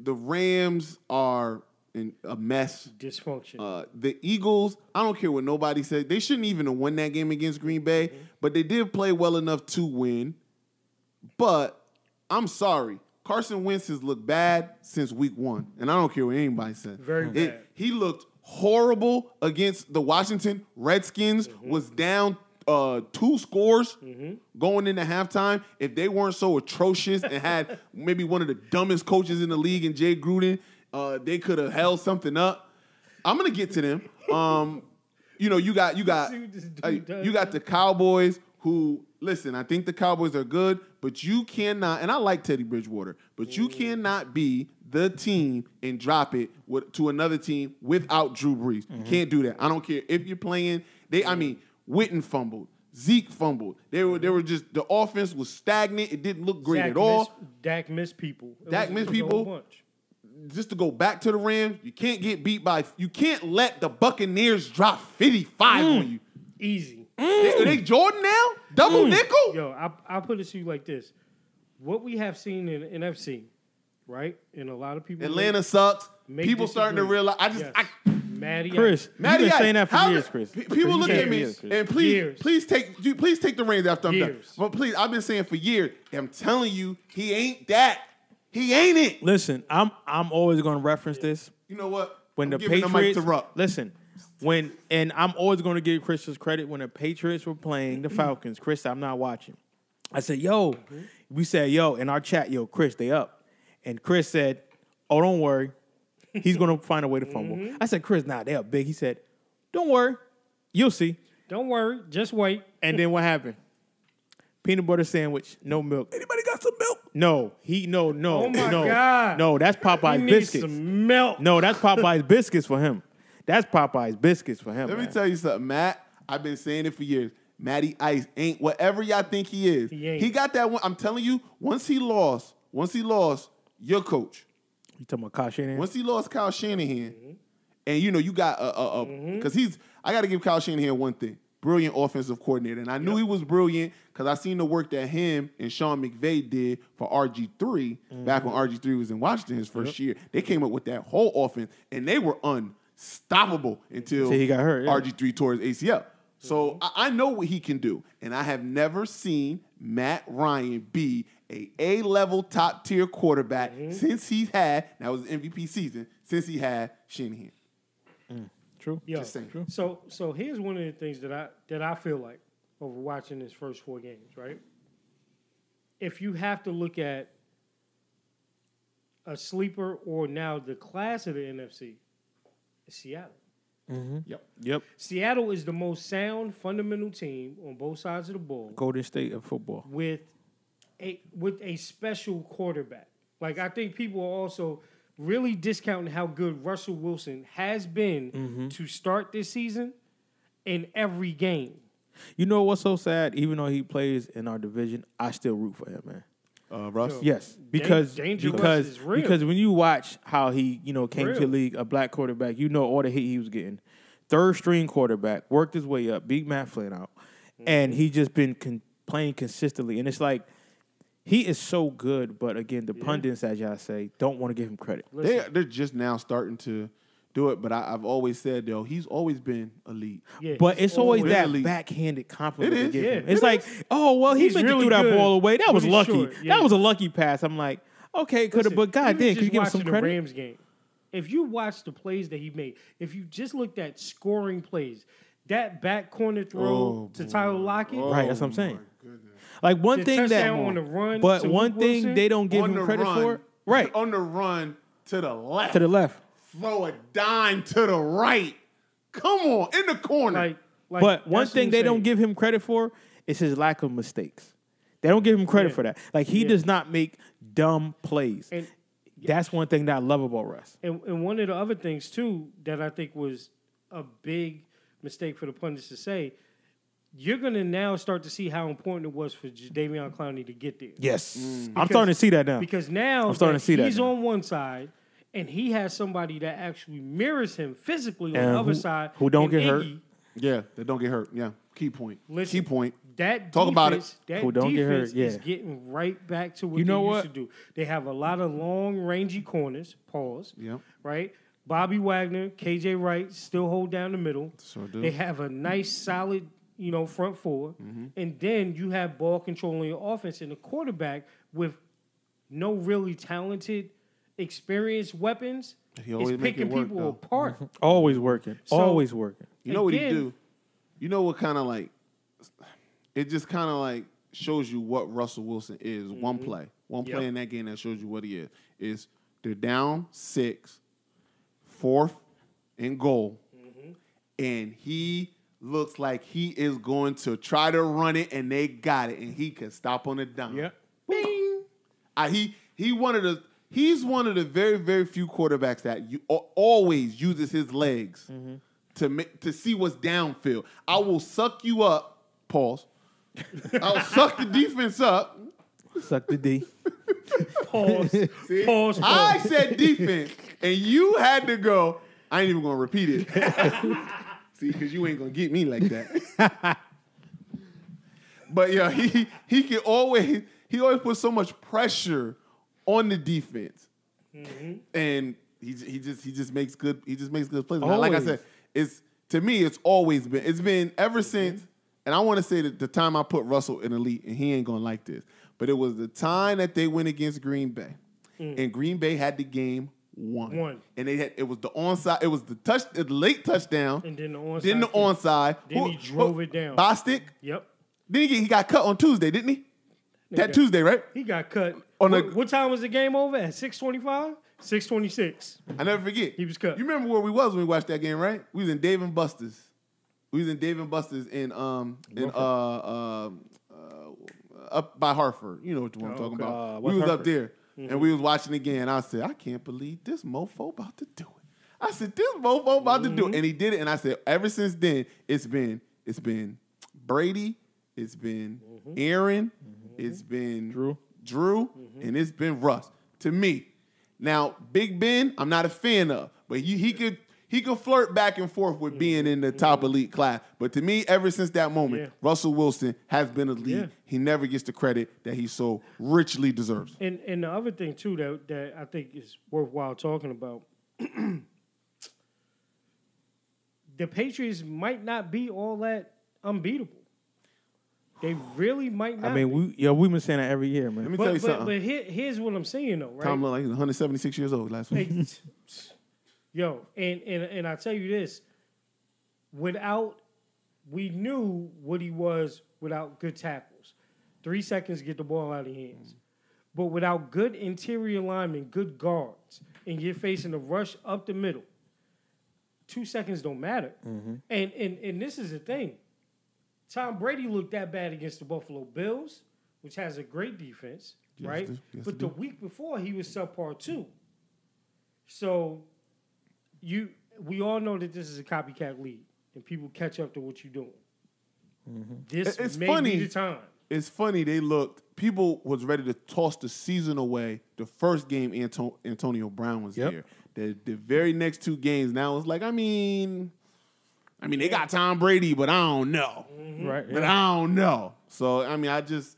the Rams are in a mess. Dysfunction. Uh, the Eagles, I don't care what nobody said. They shouldn't even have won that game against Green Bay, Mm-hmm. but they did play well enough to win. But I'm sorry. Carson Wentz has looked bad since week one. And I don't care what anybody said. Very It- bad. he looked horrible against the Washington Redskins, Mm-hmm. was down uh, two scores going into halftime. If they weren't so atrocious and had maybe one of the dumbest coaches in the league in Jay Gruden, uh, they could have held something up. I'm gonna get to them. Um, you know, you got you got See what this dude uh, you got the Cowboys who listen. I think the Cowboys are good, but you cannot. And I like Teddy Bridgewater, but you cannot be the team and drop it with, to another team without Drew Brees. You can't do that. I don't care if you're playing. They, I mean, Witten fumbled. Zeke fumbled. They were, they were just the offense was stagnant. It didn't look great Dak at all. Missed, Dak missed people. It Dak missed it a whole people. Bunch. just to go back to the Rams, you can't get beat by. You can't let the Buccaneers drop 55 mm. on you. Easy. They, are they Jordan now? Double mm. nickel. Yo, I I'll put it to you like this: what we have seen in NFC, right? And a lot of people Atlanta make- sucks. make People starting to realize. I just, Yes. I, Matty Chris, Ice. Matty you've been saying that for how- years, Chris. pe- Chris, People you've look at me years, and please, Years. please take, please take the reins after I'm done. But please, I've been saying for years. I'm telling you, he ain't that. He ain't it. Listen, I'm I'm always going to reference this You know what? when I'm the giving Patriots. the mic to listen, when and I'm always going to give Chris's credit when the Patriots were playing the Falcons. Chris, I'm not watching. I said, "Yo," we said, "Yo," in our chat, "Yo, Chris, they up," and Chris said, "Oh, don't worry, he's going to find a way to fumble." Mm-hmm. I said, "Chris, nah, they up big." He said, "Don't worry, you'll see." Don't worry, just wait. And then what happened? Peanut butter sandwich, no milk. Anybody got some milk? No, he no no Oh my no God. no. That's Popeye's He needs biscuits. some milk. No, that's Popeye's biscuits for him. That's Popeye's biscuits for him. Let me tell you something, Matt. I've been saying it for years. Matty Ice ain't whatever y'all think he is. He ain't. got that one. I'm telling you, once he lost, once he lost, your coach. You talking about Kyle Shanahan? Once he lost Kyle Shanahan, Mm-hmm. and you know you got a a because he's I got to give Kyle Shanahan one thing: brilliant offensive coordinator, and I knew he was brilliant because I seen the work that him and Sean McVay did for RG 3 back when RG three was in Washington his first year. They came up with that whole offense, and they were unstoppable until Until he got hurt, yeah. RG three tore his ACL. So mm-hmm. I, I know what he can do, and I have never seen Matt Ryan be a A level top tier quarterback mm-hmm. since he's had that was MVP season since he had Shanahan. Mm. True. Yo, Just saying. so so here's one of the things that I that I feel like over watching his first four games, right? If you have to look at a sleeper or now the class of the NFC, it's Seattle. Mm-hmm. Yep. Yep. Seattle is the most sound fundamental team on both sides of the ball Golden State of football. with a with a special quarterback. Like I think people are also really discounting how good Russell Wilson has been Mm-hmm. to start this season in every game. You know what's so sad? Even though he plays in our division, I still root for him, man. Uh, Russ. Yes, because Danger because is real. because when you watch how he you know came to the league, a black quarterback, you know all the hate he was getting. Third string quarterback, worked his way up, beat Matt Flynn out, and Mm-hmm. he just been con- playing consistently. And it's like he is so good, but again, the pundits, as y'all say, don't want to give him credit. They they're just now starting to do it, but I, I've always said though he's always been elite. Yeah, But it's always always that elite. backhanded compliment. It to give yeah. him. It's like, oh well, he He's meant really to threw that ball away. That was lucky. short, yeah. That was a lucky pass. I'm like, okay, could have, but God damn, could you give him some watching credit? The Rams game. If you watch the plays that he made, if you just looked at scoring plays, that back corner throw Oh, to Tyler Lockett, Right, that's what I'm oh, saying. Like one The thing that, touchdown on the run but one Luke thing Wilson? they don't give on him credit run, for, right, On the run to the left, to the left. throw a dime to the right. Come on, in the corner. like, like But one thing they don't give him credit for is his lack of mistakes. They don't give him credit Yeah. for that. Like he Yeah. does not make dumb plays. And That's one thing that I love about Russ. And, and one of the other things too that I think was a big mistake for the pundits to say, you're gonna now start to see how important it was for Jadeveon Clowney to get there. Yes, mm. I'm starting to see that now. Because now I'm starting to see that he's now. on one side and he has somebody that actually mirrors him physically on And the other side. who don't in get hurt. Yeah, they don't get hurt. Yeah, key point. Listen, key point. That Talk about it. defense- That Who don't get hurt, defense is getting right back to what You know they what? used to do. They have a lot of long, rangy corners. Pause. Yeah. Right. Bobby Wagner, KJ Wright still hold down the middle. Sure do. They have a nice, solid, you know, front 4 Mm-hmm. and then you have ball control in your offense and a quarterback with no really talented, experienced weapons. He always make it picking work, people though. apart. Always working. So- Always working. You know what he do? You know what kind of like it just kind of like shows you what Russell Wilson is. One play, one Yep. play in that game that shows you what he is. Is they're down six, fourth and goal, and he looks like he is going to try to run it, and they got it, and he can stop on a dime. Yeah. Bing. I, ah, he he one of the he's one of the very very few quarterbacks that you al- always uses his legs to make to see what's downfield. I will suck you up. Pause. I'll suck the defense up. Suck the D. Pause. See? Pause, I said defense, and you had to go. I ain't even gonna repeat it. See, because you ain't gonna get me like that. but yeah, he he can always he always puts so much pressure on the defense, mm-hmm. and he he just he just makes good he just makes good plays. And Like I said, it's to me it's always been it's been ever mm-hmm. since. And I want to say that the time I put Russell in elite, and he ain't gonna like this, but it was the time that they went against Green Bay, mm. and Green Bay had the game won. Won. and they had it was the onside, it was the touch, the late touchdown, And then the onside. then the kick. onside. Then he drove it down. Bostick. Yep. Then he, get- he got cut on Tuesday, didn't he? That got- Tuesday, right? He got cut. On what, the- what time was the game over? At 625? 626. I never forget. He was cut. You remember where we was when we watched that game, right? We was in Dave and Buster's. We was in Dave and Buster's in um in uh uh, uh up by Hartford. You know what the one I'm talking okay. about. Uh, we West was up Hartford. There and we was watching again. I said, I can't believe this mofo about to do it. I said, this mofo about to do it. Mm-hmm. And he did it. And I said, ever since then, it's been it's been Brady, it's been mm-hmm. Aaron, it's been Drew. Drew, and it's been Russ. To me. Now, Big Ben, I'm not a fan of, but he, he could he could flirt back and forth with being in the top elite class. But to me, ever since that moment, Yeah. Russell Wilson has been elite. Yeah. He never gets the credit that he so richly deserves. And and the other thing too that that I think is worthwhile talking about. the Patriots might not be all that unbeatable. They really might not. I mean, be. we yo, we've been saying that every year, man. Let man. me tell you but, but, something. but here, here's what I'm saying though, right? Tom looked like he's 176 years old last week. Yo, and, and and I tell you this, without we knew what he was without good tackles. Three seconds to get the ball out of hands. But without good interior linemen, good guards, and you're facing a rush up the middle, two seconds don't matter. Mm-hmm. And, and and this is the thing. Tom Brady looked that bad against the Buffalo Bills, which has a great defense, right? yes, but they the week before he was subpar too. So you we all know that this is a copycat league and people catch up to what you're doing. Mm-hmm. This It's may funny. be the time. it's funny they looked. People was ready to toss the season away. The first game Anto- Antonio Brown was Yep. there. The the very next two games now it's like I mean, I mean they got Tom Brady, but I don't know. Mm-hmm. Right? But. I don't know. So I mean I just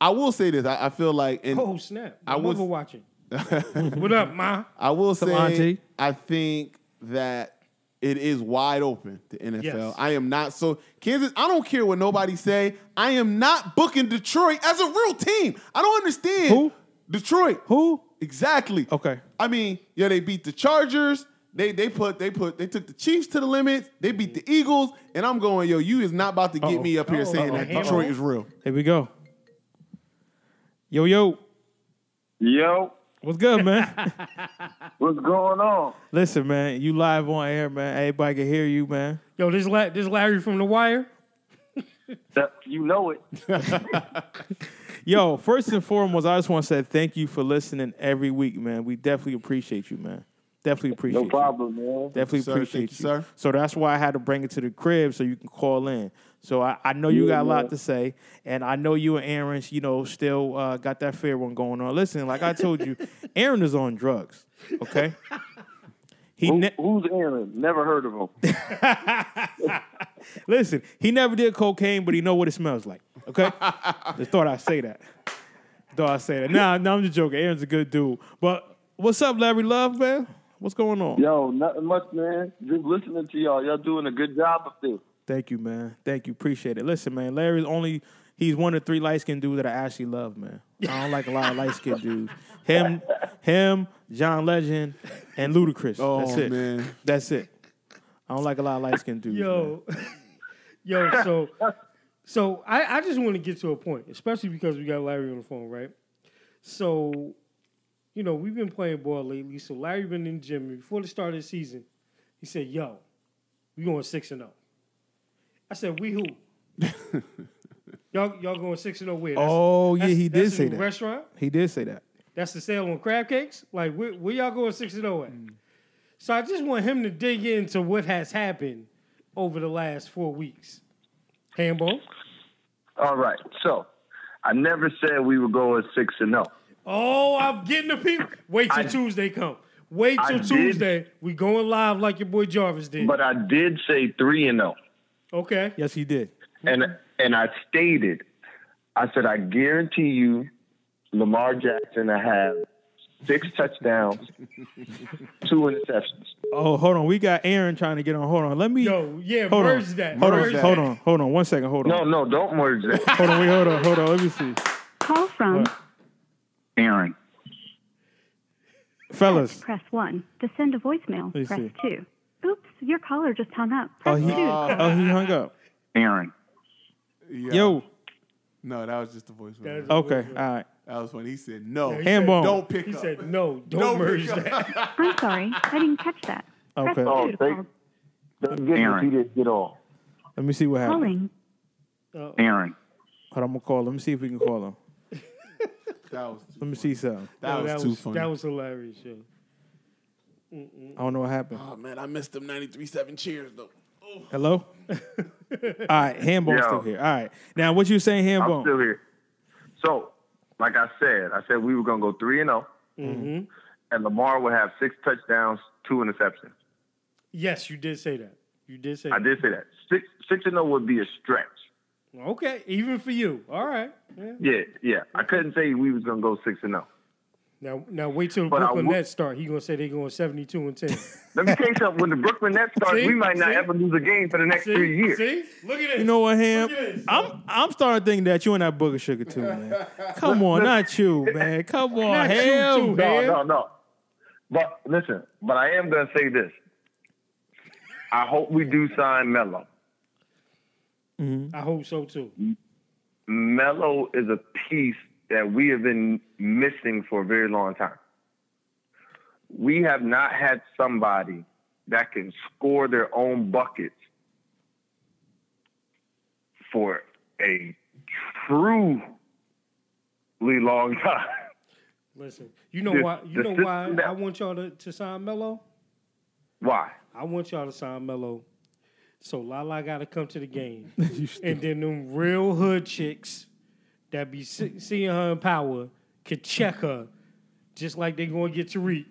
I will say this. I, I feel like and Oh snap! I I was- was watching. what up, ma? I will say auntie? I think that it is wide open the NFL. Yes. I am not so Kansas. I don't care what nobody say. I am not booking Detroit as a real team. I don't understand Who? Detroit. Who? Exactly. Okay. I mean, yeah, they beat the Chargers. They they put they put they took the Chiefs to the limits. They beat the Eagles, and I'm going, yo, you is not about to get Uh-oh. me up here Uh-oh. saying that Uh-oh. Detroit is real. Here we go. Yo, yo, Yo, what's good, man? what's going on? Listen, man, you live on air, man. Everybody can hear you, man. Yo, this La- this Larry from The Wire. That, you know it. Yo, first and foremost, I just want to say thank you for listening every week, man. We definitely appreciate you, man. Definitely appreciate No you. problem, man. Definitely Sir, appreciate thank you, sir. So that's why I had to bring it to the crib so you can call in. So I, I know you got a lot to say, and I know you and Aaron, you know, still uh, got that fair one going on. Listen, like I told you, Aaron is on drugs. Okay. He Who, ne- who's Aaron? Never heard of him. listen. He never did cocaine, but he know what it smells like. Okay. Just thought I'd say that. Thought I'd say that. Nah, no, I'm just joking. Aaron's a good dude. But what's up, Larry Love, man? What's going on? Yo, nothing much, man. Just listening to y'all. Y'all doing a good job of there. Thank you, man. Thank you. Appreciate it. Listen, man, Larry's only he's one of three light skinned dudes that I actually love, man. I don't like a lot of light skinned dudes. Him, him, John Legend, and Ludacris. Oh, That's it. man. That's it. I don't like a lot of light skinned dudes. man. Yo, yo, so so I, I just want to get to a point, especially because we got Larry on the phone, right? So, you know, we've been playing ball lately. So Larry been in the gym before the start of the season. He said, "Yo, we going six and zero." I said, "We who?" y'all y'all going six and zero where? That's- Oh yeah, that's- he did that's say the new that. Restaurant. He did say that. That's the sale on crab cakes. Like where, where y'all going six and zero at? Mm. So I just want him to dig into what has happened over the last four weeks. Hambo. All right. So, I never said we would go at 6 and oh. 0. Oh, I'm getting the people. Wait till I- Tuesday come. Wait I till did- Tuesday. We going live like your boy Jarvis did. But I did say 3 and oh. 0. okay. Yes, he did. And and I stated I said I guarantee you, Lamar Jackson to have six touchdowns, two interceptions. Oh, hold on. We got Aaron trying to get on. Hold on. Let me. Yo, yeah, hold merge on. that. Hold merge on. that. Hold on. Hold on. One second. Hold on. No, no, don't merge that. Hold on. Wait. Hold on. Hold on. Let me see. Call from Aaron. Fellas. press 1. To send a voicemail, press see. 2. Oops, your caller just hung up. Oh, he. 2. Oh, he hung up. Aaron. Yeah. Yo. No, that was just the voice. That is- Okay. All right. That was when He said no. He Hand said- bone. Don't pick He up. said, no, don't, Don't merge pick up. that. I'm sorry, I didn't catch that. Okay. Press Oh, 2 to thank- call. Don't get Aaron. he didn't get off. Let me see what happened. Calling. Uh, Aaron. Hold on. I'm gonna call. Let me see if we can call him. That was Let me see something. that no, was that too funny. that was hilarious. Yo. I don't know what happened. oh man, I missed them 93-7 cheers though. Hello. All right. Handbone Yo. still here. All right. Now, what you saying, I'm still here. So, like I said, I said we were gonna go three and zero, Mm-hmm. and Lamar would have six touchdowns, two interceptions. Yes, you did say that. You did say I that. did say that. Six six and zero would be a stretch. Okay, even for you. All right. Yeah. Yeah, yeah. I couldn't say we was gonna go six and oh. zero. Now, now wait till the But Brooklyn would- Nets start. He gonna say they going seventy two and ten. Let me tell you something. When the Brooklyn Nets start, See? we might not See? ever lose a game for the next See, three years. see, look at this. You know what, Ham? Look at this. I'm I'm starting to think that you and that booger sugar too, man. Come on, not you, man. Come on, Not you Ham. too, No, no, no. But listen, but I am gonna say this. I hope we do sign Melo. Mm-hmm. I hope so too. Melo is a piece that we have been missing for a very long time. We have not had somebody that can score their own buckets for a truly long time. Listen, you know The- why? You know why that- I want y'all to, to sign Melo. Why? I want y'all to sign Melo. So Lala got to come to the game, and then them real hood chicks that be see- seeing her in power could check her, just like they going to get Tariq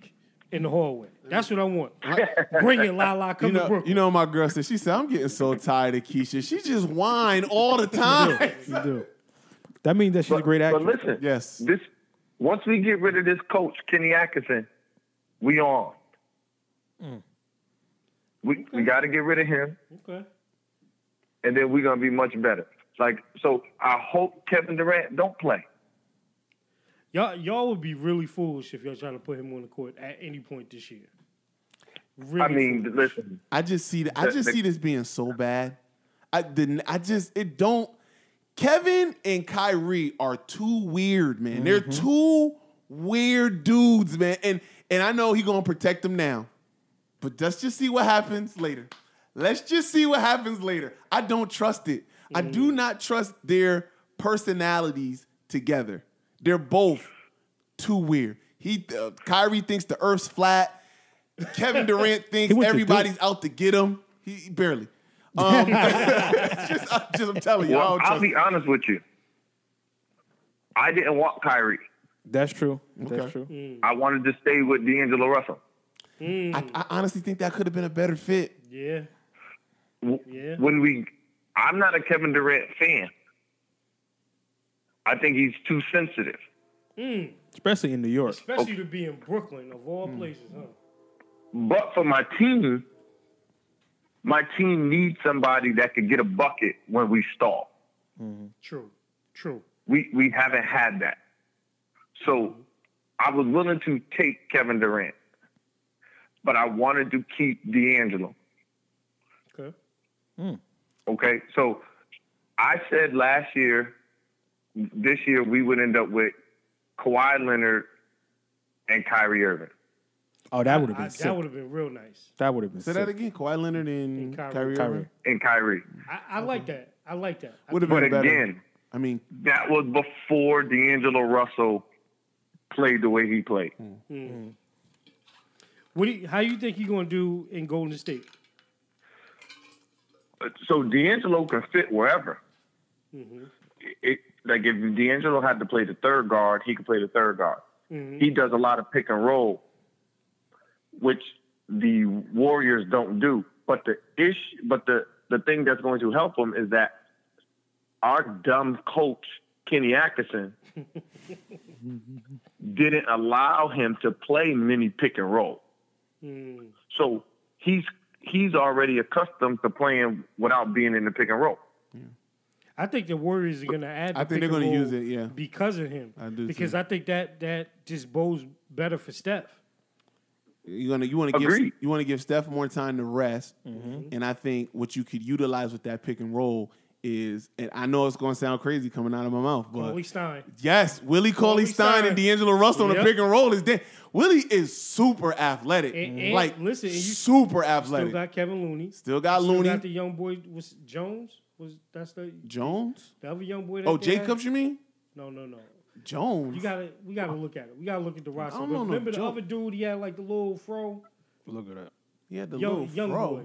in the hallway. That's what I want. Bring it, Lala. Come You to Brooklyn. you know, my girl said. She said, "I'm getting so tired of Keisha. She just whine all the time." You do. That means that she's a great actress. But actress. listen, yes. this once we get rid of this coach, Kenny Atkinson, we on. Mm. We we got to get rid of him, okay. and then we're gonna be much better. Like so, I hope Kevin Durant don't play. Y'all, y'all would be really foolish if y'all trying to put him on the court at any point this year. Really I mean, foolish. listen, I just see that. I just the- see this being so bad. I didn't. I just it don't. Kevin and Kyrie are too weird, man. They're mm-hmm. two weird dudes, man. And and I know he gonna protect them now, but let's just see what happens later. Let's just see what happens later. I don't trust it. I do not trust their personalities together. They're both too weird. He uh, Kyrie thinks the Earth's flat. Kevin Durant thinks went to everybody's out to get him. He, he barely. Um, just, I'm just, I'm telling you. I well, don't I'll trust be honest with you. I didn't want Kyrie. That's true. That's Okay. true. I wanted to stay with D'Angelo Russell. I, I honestly think that could have been a better fit. yeah, W- Yeah. When we, I'm not a Kevin Durant fan. I think he's too sensitive. Hmm. Especially in New York. especially to be in Brooklyn of all hmm. places, huh? But for my team, my team needs somebody that could get a bucket when we stall. Mm-hmm. True, true. We we haven't had that. So I was willing to take Kevin Durant, but I wanted to keep D'Angelo. Okay. Hmm. Okay, so I said last year, this year we would end up with Kawhi Leonard and Kyrie Irving. Oh, that would have I- been that would have been real nice. That would have been Say sick. that again. Kawhi Leonard and, And Kyrie. Kyrie, Kyrie. Irving And Kyrie. I, I like that. I like that. Would have But been better. again, I mean, that was before D'Angelo Russell played the way he played. Hmm. Hmm. What do you, how you think he's gonna do in Golden State? So D'Angelo can fit wherever. Mm-hmm. It, like if D'Angelo had to play the third guard, he could play the third guard. Mm-hmm. He does a lot of pick and roll, which the Warriors don't do. But the ish, but the the thing that's going to help him is that our dumb coach Kenny Atkinson didn't allow him to play many pick and roll. Mm. So he's he's already accustomed to playing without being in the pick and roll. I think the Warriors are going to add. I the think pick they're gonna use it, yeah. because of him. I do, because too. I think that that just bodes better for Steph. You gonna you want to give you want to give Steph more time to rest, mm-hmm. and I think what you could utilize with that pick and roll is, and I know it's going to sound crazy coming out of my mouth, but Cauley Stein. yes, Willie Cauley Stein and D'Angelo Russell on the Yep. pick and roll is dead. Willie is super athletic, And- and like listen, and you super Still athletic. got Kevin Looney. Still got Still Looney. got the young boy was Jones. Was that's the Jones? the other young boy? That Oh, they had? Jacobs, you mean? No, no, no. Jones. You gotta we gotta look at it. We gotta look at the roster. don't But know no remember the Joe. other dude? He had like the little fro. Look at that. He had the young little young fro. boy.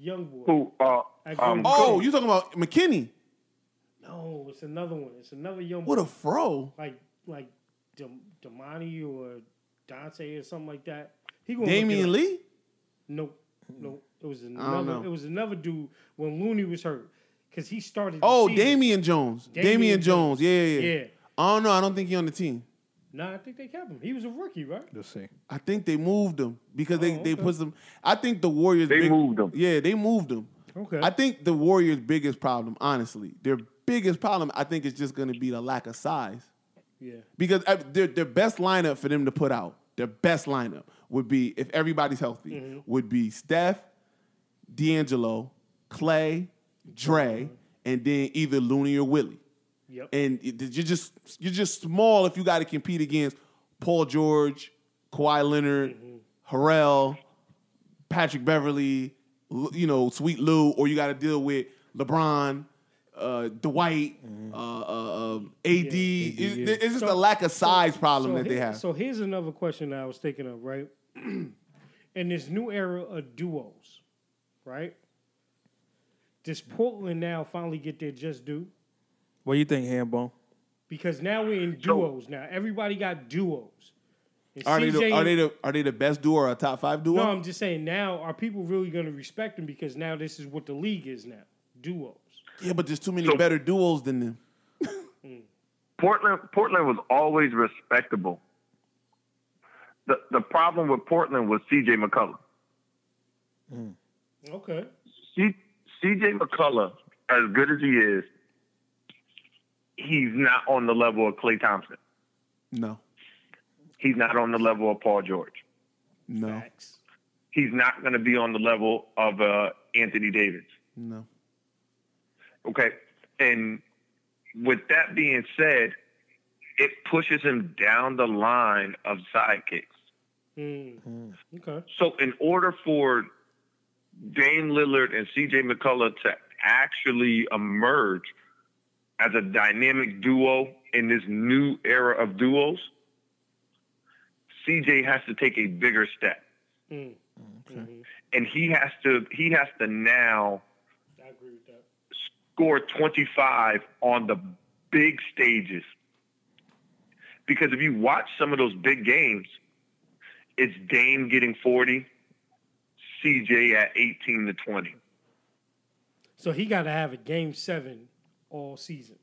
Young boy. Who? Uh, um, Oh, State. you talking about McKinney? No, it's another one. It's another young What boy. a fro! like like Dem- Damani or Dante or something like that. He gonna look it Damian up. Lee? Nope, nope. It was another. It was another dude when Looney was hurt because he started. Oh. Damian Jones. Damian, Damian Jones. Jones. Yeah, yeah, yeah. Yeah. I don't know. I don't think he on the team. Nah, I think they kept him. He was a rookie, right? Let's see. I think they moved him because they, Oh, they put some. I think the Warriors. They moved him. Yeah, they moved him. Okay. I think the Warriors' biggest problem, honestly, their biggest problem, I think, is just going to be the lack of size. yeah. Because uh, their their best lineup for them to put out, their best lineup would be if everybody's healthy, Mm-hmm. would be Steph, D'Angelo, Klay, Dre, and then either Looney or Willie. Yep. And you're just you're just small if you got to compete against Paul George, Kawhi Leonard, Mm-hmm. Harrell, Patrick Beverley, you know, Sweet Lou, or you got to deal with LeBron, uh, Dwight, uh, uh, um, AD. It- it's just So- a lack of size problem so that they have. So here's another question that I was thinking of, right? In this new era of duos, right? Does Portland now finally get their just due? What do you think, Hambone? Because now we're in duos. Now everybody got duos. And are they the, CJ are they the are they the best duo or a top five duo? No, I'm just saying now are people really going to respect them because now this is what the league is now duos. yeah, but there's too many So- better duos than them. Mm. Portland Portland was always respectable. The the problem with Portland was C.J. McCollum. Mm. Okay. C, C.J. McCollum, as good as he is, he's not on the level of Klay Thompson. No, He's not on the level of Paul George. no, Facts. He's not going to be on the level of uh, Anthony Davis. no. Okay. And with that being said, it pushes him down the line of sidekicks. Mm. Okay. So, in order for Dame Lillard and CJ McCollum to actually emerge as a dynamic duo in this new era of duos, CJ has to take a bigger step. Mm. And he has to he has to now I agree with that. score 25 on the big stages. Because if you watch some of those big games, it's Dame getting 40, CJ at 18 to 20. So he got to have a game seven all season.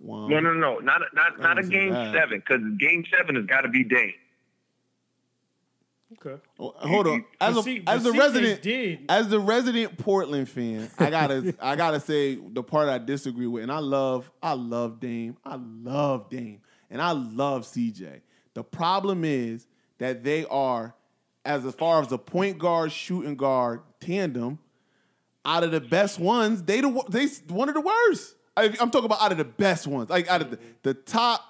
Wow. No, no, no, not a, not not a game that. seven because game seven has got to be Dame. Okay. Hold on. As a see- as but the resident did. as the resident Portland fan, I gotta I gotta say the part I disagree with, and I love I love Dame, I love Dame, and I love CJ. The problem is that they are, as far as a point guard shooting guard tandem, out of the best ones, they the they one of the worst. I, I'm talking about out of the best ones, like out of the, the top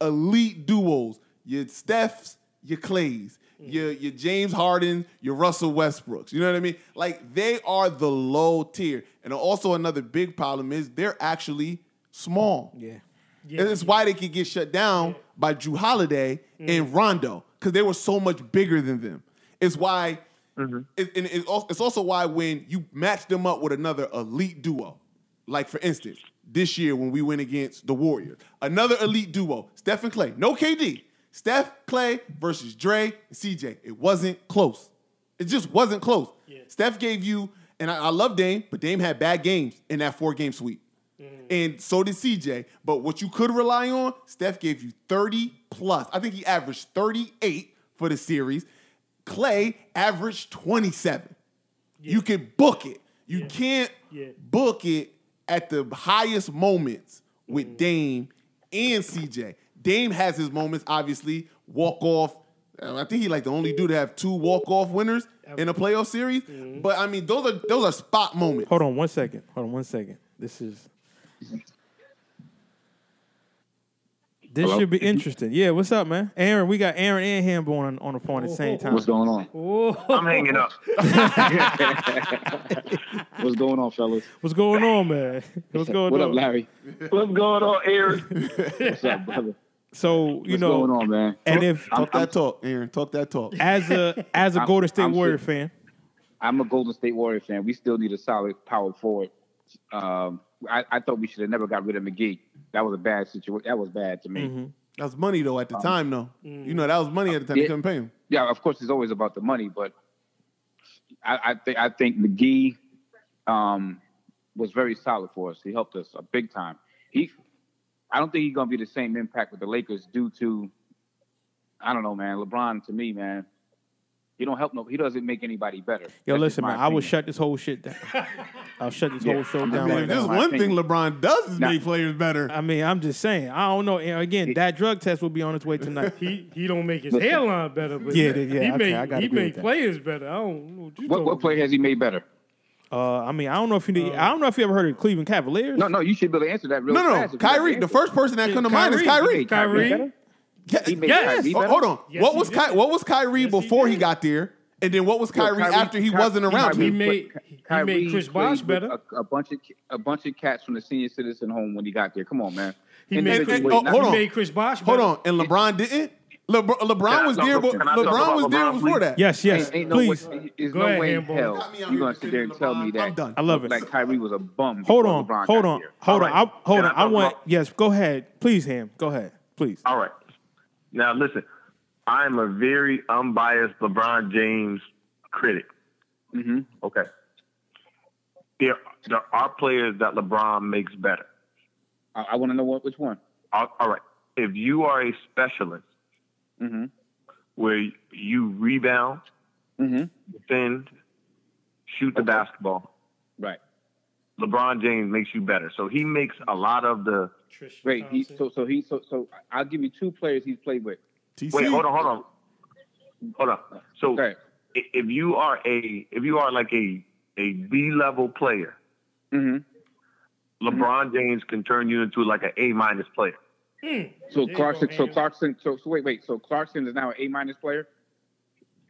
elite duos. Your Stephs, your Klays, mm. your your James Harden, your Russell Westbrooks. You know what I mean? Like they are the low tier. And also another big problem is they're actually small. Yeah. Yeah. And it's why they could get shut down by Jrue Holiday mm. and Rondo because they were so much bigger than them. It's why, mm-hmm. it- and it's it's also why when you match them up with another elite duo, like for instance, this year when we went against the Warriors, another elite duo, Steph and Klay, no KD, Steph, Klay versus Dre and CJ. It wasn't close. It just wasn't close. Steph gave you, and I, I love Dame, but Dame had bad games in that four game sweep. Mm-hmm. and so did CJ. But what you could rely on, Steph gave you 30 plus. I think he averaged 38 for the series. Klay averaged 27. You can book it. You can't Yeah. book it at the highest moments with Dame and CJ. Dame has his moments, obviously, walk off. uh, I think he like the only dude to have two walk off winners in a playoff series. But I mean, those are those are spot moments. Hold on one second. Hold on one second. This is. This Hello? should be interesting. Yeah, what's up, man? Aaron, we got Aaron and Hambo on on the phone at the same time. What's going on? Oh, I'm hanging up. What's going on, fellas? What's going on, man? What's going what on? up, Larry? What's going on, Aaron? What's up, brother? So you What's know, going on, man? and if Talk that talk, Aaron. Talk that talk. as a as a I'm- Golden State I'm Warrior sure- fan, I'm a Golden State Warrior fan. We still need a solid power forward. Um, I, I thought we should have never got rid of McGee. That was a bad situation. That was bad to me. Mm-hmm. That was money though at the time, though. You know that was money at the time. They Yeah. couldn't pay him. Yeah, of course, it's always about the money, but I, I think I think McGee um, was very solid for us. He helped us a big time. He, I don't think he's gonna be the same impact with the Lakers due to, I don't know, man. LeBron to me, man, he don't help no. He doesn't make anybody better. yo, That's listen, my man, I will shut this whole shit down. I'll shut this Yeah. whole show I'm down just right there's now. my one thing. LeBron does is Nah. make players better. I mean, I'm just saying. I don't know. And Again, that drug test will be on its way tonight. he he don't make his Listen. hairline better, but Yeah, yeah, he okay, make I he agree with make players better. I don't know what you What, what player has he made better? Uh, I mean, I don't know if you need, I don't know if you ever heard of Cleveland Cavaliers. No, no, you should be able to answer that real No, no, fast. no. if you Kyrie. the The first person that come to mind is Kyrie. Kyrie. Kyrie. Better? Yeah, He made yes. Kyrie Oh, hold on. Yes, what was did. Ky- what was Kyrie Yes, before he did. got there? And then what was Yo, Kyrie, after he Ky- wasn't around He him? made- he made Chris Bosh with better. A, a bunch of a bunch of cats from the senior citizen home when he got there. Come on, man. He And made, then- and- oh, not- hold he on. made Chris Bosh Hold on. And LeBron didn't? LeBron, LeBron was Can there, but can I LeBron was there before please? that. Yes, yes, Ain't, ain't no please. way, there's Go no ahead, way in hell Got me out you're gonna sit there and tell me that. I'm done. I love it. Like Kyrie was a bum. Hold on, hold on, hold on. I, hold on. I I want yes. Go ahead, please, Ham. Go ahead, please. All right. Now listen, I am a very unbiased LeBron James critic. Mm-hmm. Okay. There, there are players that LeBron makes better. I, I want to know what which one. All, all right. If you are a specialist Mm-hmm. where you rebound, Mm-hmm. defend, shoot the Okay. basketball, Right. LeBron James makes you better. So he makes a lot of the. Tristan Wait. He, so so he so so I'll give you two players he's played with. TC. Wait, hold on, hold on, hold on. So Okay. if you are a if you are like a a B level player, Mm-hmm. LeBron James can turn you into like an A minus player. So There Clarkson. go, So Clarkson. So, so wait wait. So Clarkson is now an A minus player.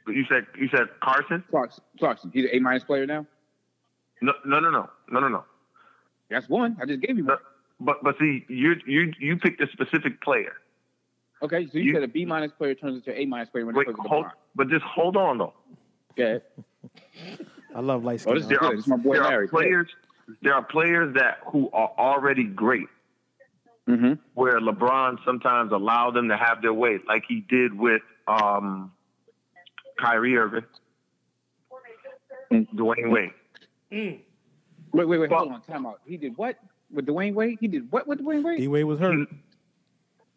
You said you said Carson? Clarkson. Clarkson. He's an A minus player now. No, no, no, no, no, no, no. That's one. I just gave you one. But but see, you you you picked a specific player. Okay. So you, You- said a B minus player turns into an A minus player when Wait, he plays with hold, LeBron. but just hold on though. Okay. I love light Oh, skin. this is There are. It's my boy there Larry. Go ahead. players. There are players that who are already great, Mm-hmm. where LeBron sometimes allowed them to have their way, like he did with um, Kyrie Irving, Mm. Dwyane Wade. Mm. Wait, wait, wait. Well- hold on. Time out. He did what with Dwyane Wade? He did what with Dwyane Wade? D Wade was hurt.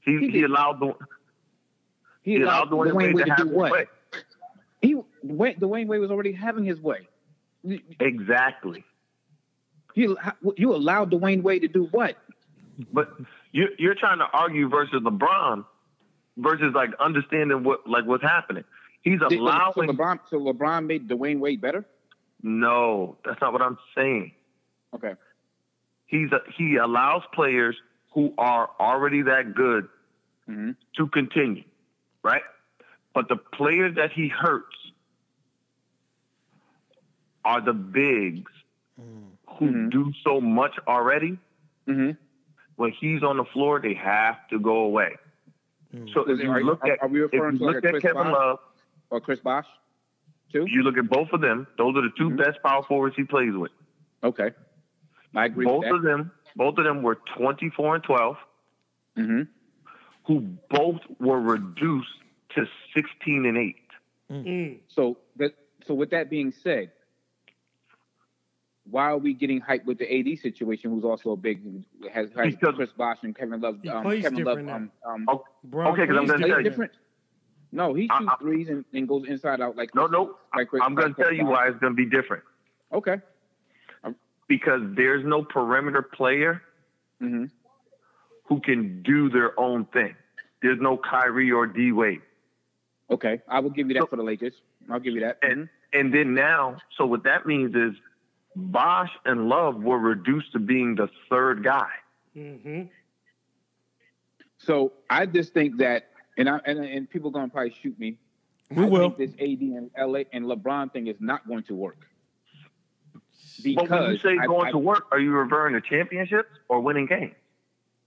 He, He he, did- allowed the He he allowed allowed Dwyane, Wade, to to have do his what? way. He Dwyane, Dwyane Wade was already having his way. Exactly. You you allowed Dwyane Wade to do what? But you you're trying to argue versus LeBron versus like understanding what like what's happening. He's Did- so allowing LeBron, so LeBron made Dwyane Wade better. no, that's not what I'm saying. Okay. He's a, he allows players who are already that good Mm-hmm. to continue, right? But the players that he hurts are the bigs who Mhm. do so much already. Mm-hmm. When he's on the floor, they have to go away. So if you Are, look are, at are we if you referring to like at Kevin Bosh Love, or Chris Bosh? Too. you look at both of them. Those are the 2 Mhm. best power forwards he plays with. Okay. I agree Both with of them, both of them were 24 and 12. Mm-hmm. who both were reduced to 16 and 8. Mm. Mm. So that so with that being said, why are we getting hyped with the AD situation, who's also a big has, has Because- Chris Bosh and Kevin Love. He Um, plays Kevin Love. different Um, um, Oh, okay, because I'm going to tell you. different. No, he shoots I- threes and, and goes inside out like No, no. Like Chris- I'm going to tell you why it's going to be different. Okay. Because there's no perimeter player hmm who can do their own thing. There's no Kyrie or D Wade. Okay, I will give you that So- for the Lakers. I'll give you that. And and then now, so what that means is Bosh and Love were reduced to being the third guy. hmm So I just think that, and I and, and people gonna probably shoot me. We I will. think this AD and LA and LeBron thing is not going to work. But when you say I- going I- to work, are you referring to championships or winning games?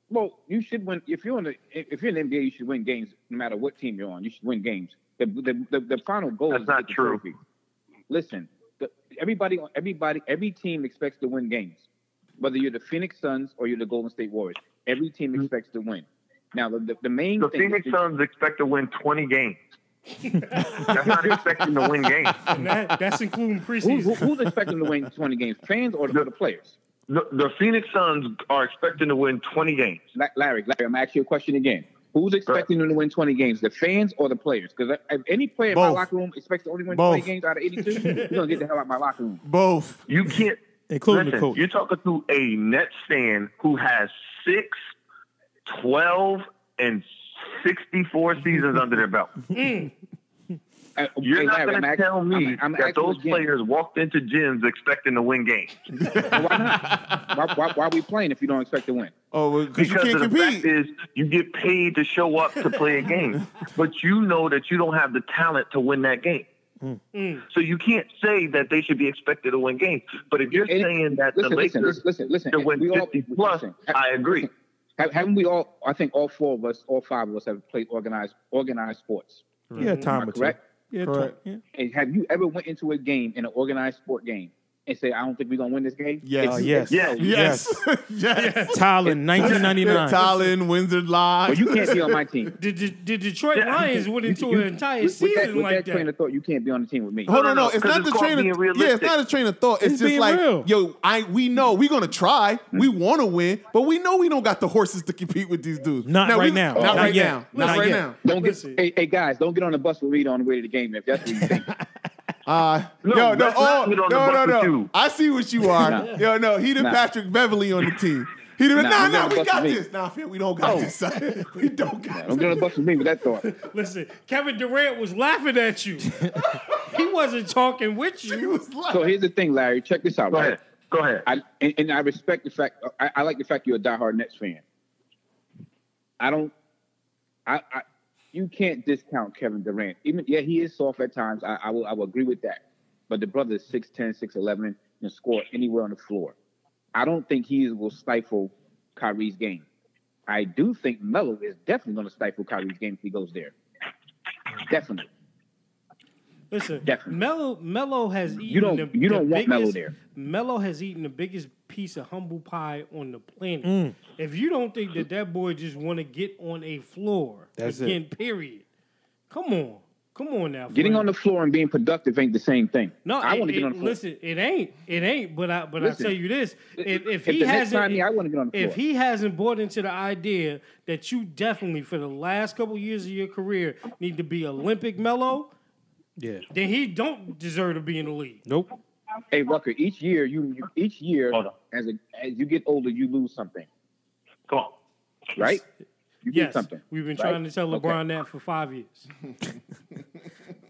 Well, you should win if you're in the if you're in the NBA, you should win games no matter what team you're on. You should win games. The the the, the final goal That's is not the true. trophy. Listen, the, everybody everybody every team expects to win games. Whether you're the Phoenix Suns or you're the Golden State Warriors, every team mm-hmm. expects to win. Now the the, the main The thing Phoenix to- Suns expect to win 20 games. That's not expecting to win games. That, that's including preseason. who, who's expecting to win 20 games? Fans or the, or the players? The, the Phoenix Suns are expecting to win 20 games. La- Larry, Larry, I'm gonna you a question again. Who's expecting them to win 20 games? The fans or the players? Because if any player in my locker room expects to only win Both. 20 games out of 82, you're gonna get the hell out of my locker room. Both. You can't. Including the coach. You're talking to a Nets fan who has six, 12, and 64 seasons under their belt. Uh, You're hey, not going to tell me I'm- I'm that those again. players walked into gyms expecting to win games. Why not? Why, why, why are we playing if you don't expect to win? Oh, because you can't the compete. fact is, you get paid to show up to play a game, but you know that you don't have the talent to win that game. Mm. So you can't say that they should be expected to win games. But if you're And- saying that Listen, the Lakers listen, listen, should listen. win We all- plus, listen, I agree. Ha- Haven't we all? I think all four of us, all five of us, have played organized organized sports. Yeah, mm-hmm. time Am or correct? Yeah, Correct. time- And have you ever went into a game in an organized sport game and say, "I don't think we're gonna win this game"? Yes. Uh, yes. Yes. Yes. yes. Tylen, 1999. Talon, Windsor Live. Well, you can't be on my team. Did, did, did Detroit Lions went into You- an entire with, with that, season with like that train of thought, you can't be on the team with me. Hold No, on, no, no, it's 'cause not it's the called train of being yeah, it's not a train of thought. It's, It's just being like real. yo, I we know we're gonna try. We want to win, but we know we don't got the horses to compete with these dudes. Not we- right now. Not, Not right yet. now. Not, Not right yet. now. Don't get, Listen. hey, hey guys, don't get on the bus with me on the way to the game if that's what you think. Uh, No, yo, no, let's oh, not get on the no, no, no. I see what you are. Nah. Yo, no, he the Nah. Patrick Beverley on the team. He the Nah, nah, nah, we got with me. this. Nah, fam, we don't got Oh. this. son. we don't got don't get on the bus with me with that thought. Listen, Kevin Durant was laughing at you. he wasn't talking with He you. was like, So here's the thing, Larry. Check this out. Go right? ahead. Go ahead. I and, and I respect the fact. I, I like the fact you're a diehard Nets fan. I don't. I, I you can't discount Kevin Durant. Even yeah, he is soft at times. I, I will I will agree with that. But the brother is 6'10", 6'11", and score anywhere on the floor. I don't think he will stifle Kyrie's game. I do think Melo is definitely going to stifle Kyrie's game if he goes there. Definitely. Listen, Definitely. Melo Melo has eaten You don't- the, you don't the want Melo biggest- there. Melo has eaten the biggest piece of humble pie on the planet. Mm. If you don't think that that boy just want to get on a floor That's it. period. Come on, come on now. Getting friend. on the floor and being productive ain't the same thing. No, I want to get on the floor. Listen, it ain't, it ain't. But I, but Listen, I tell you this: if, if if he the hasn't, sign me, I wanna get on the if he hasn't bought into the idea that you definitely, for the last couple years of your career, need to be Olympic Melo, Yeah. then he don't deserve to be in the league. Nope. Hey Rucker, each year you, you each year as a as you get older, you lose something, Come on. right? You lose Yes, something. we've been right? trying to tell Okay. LeBron that for five years.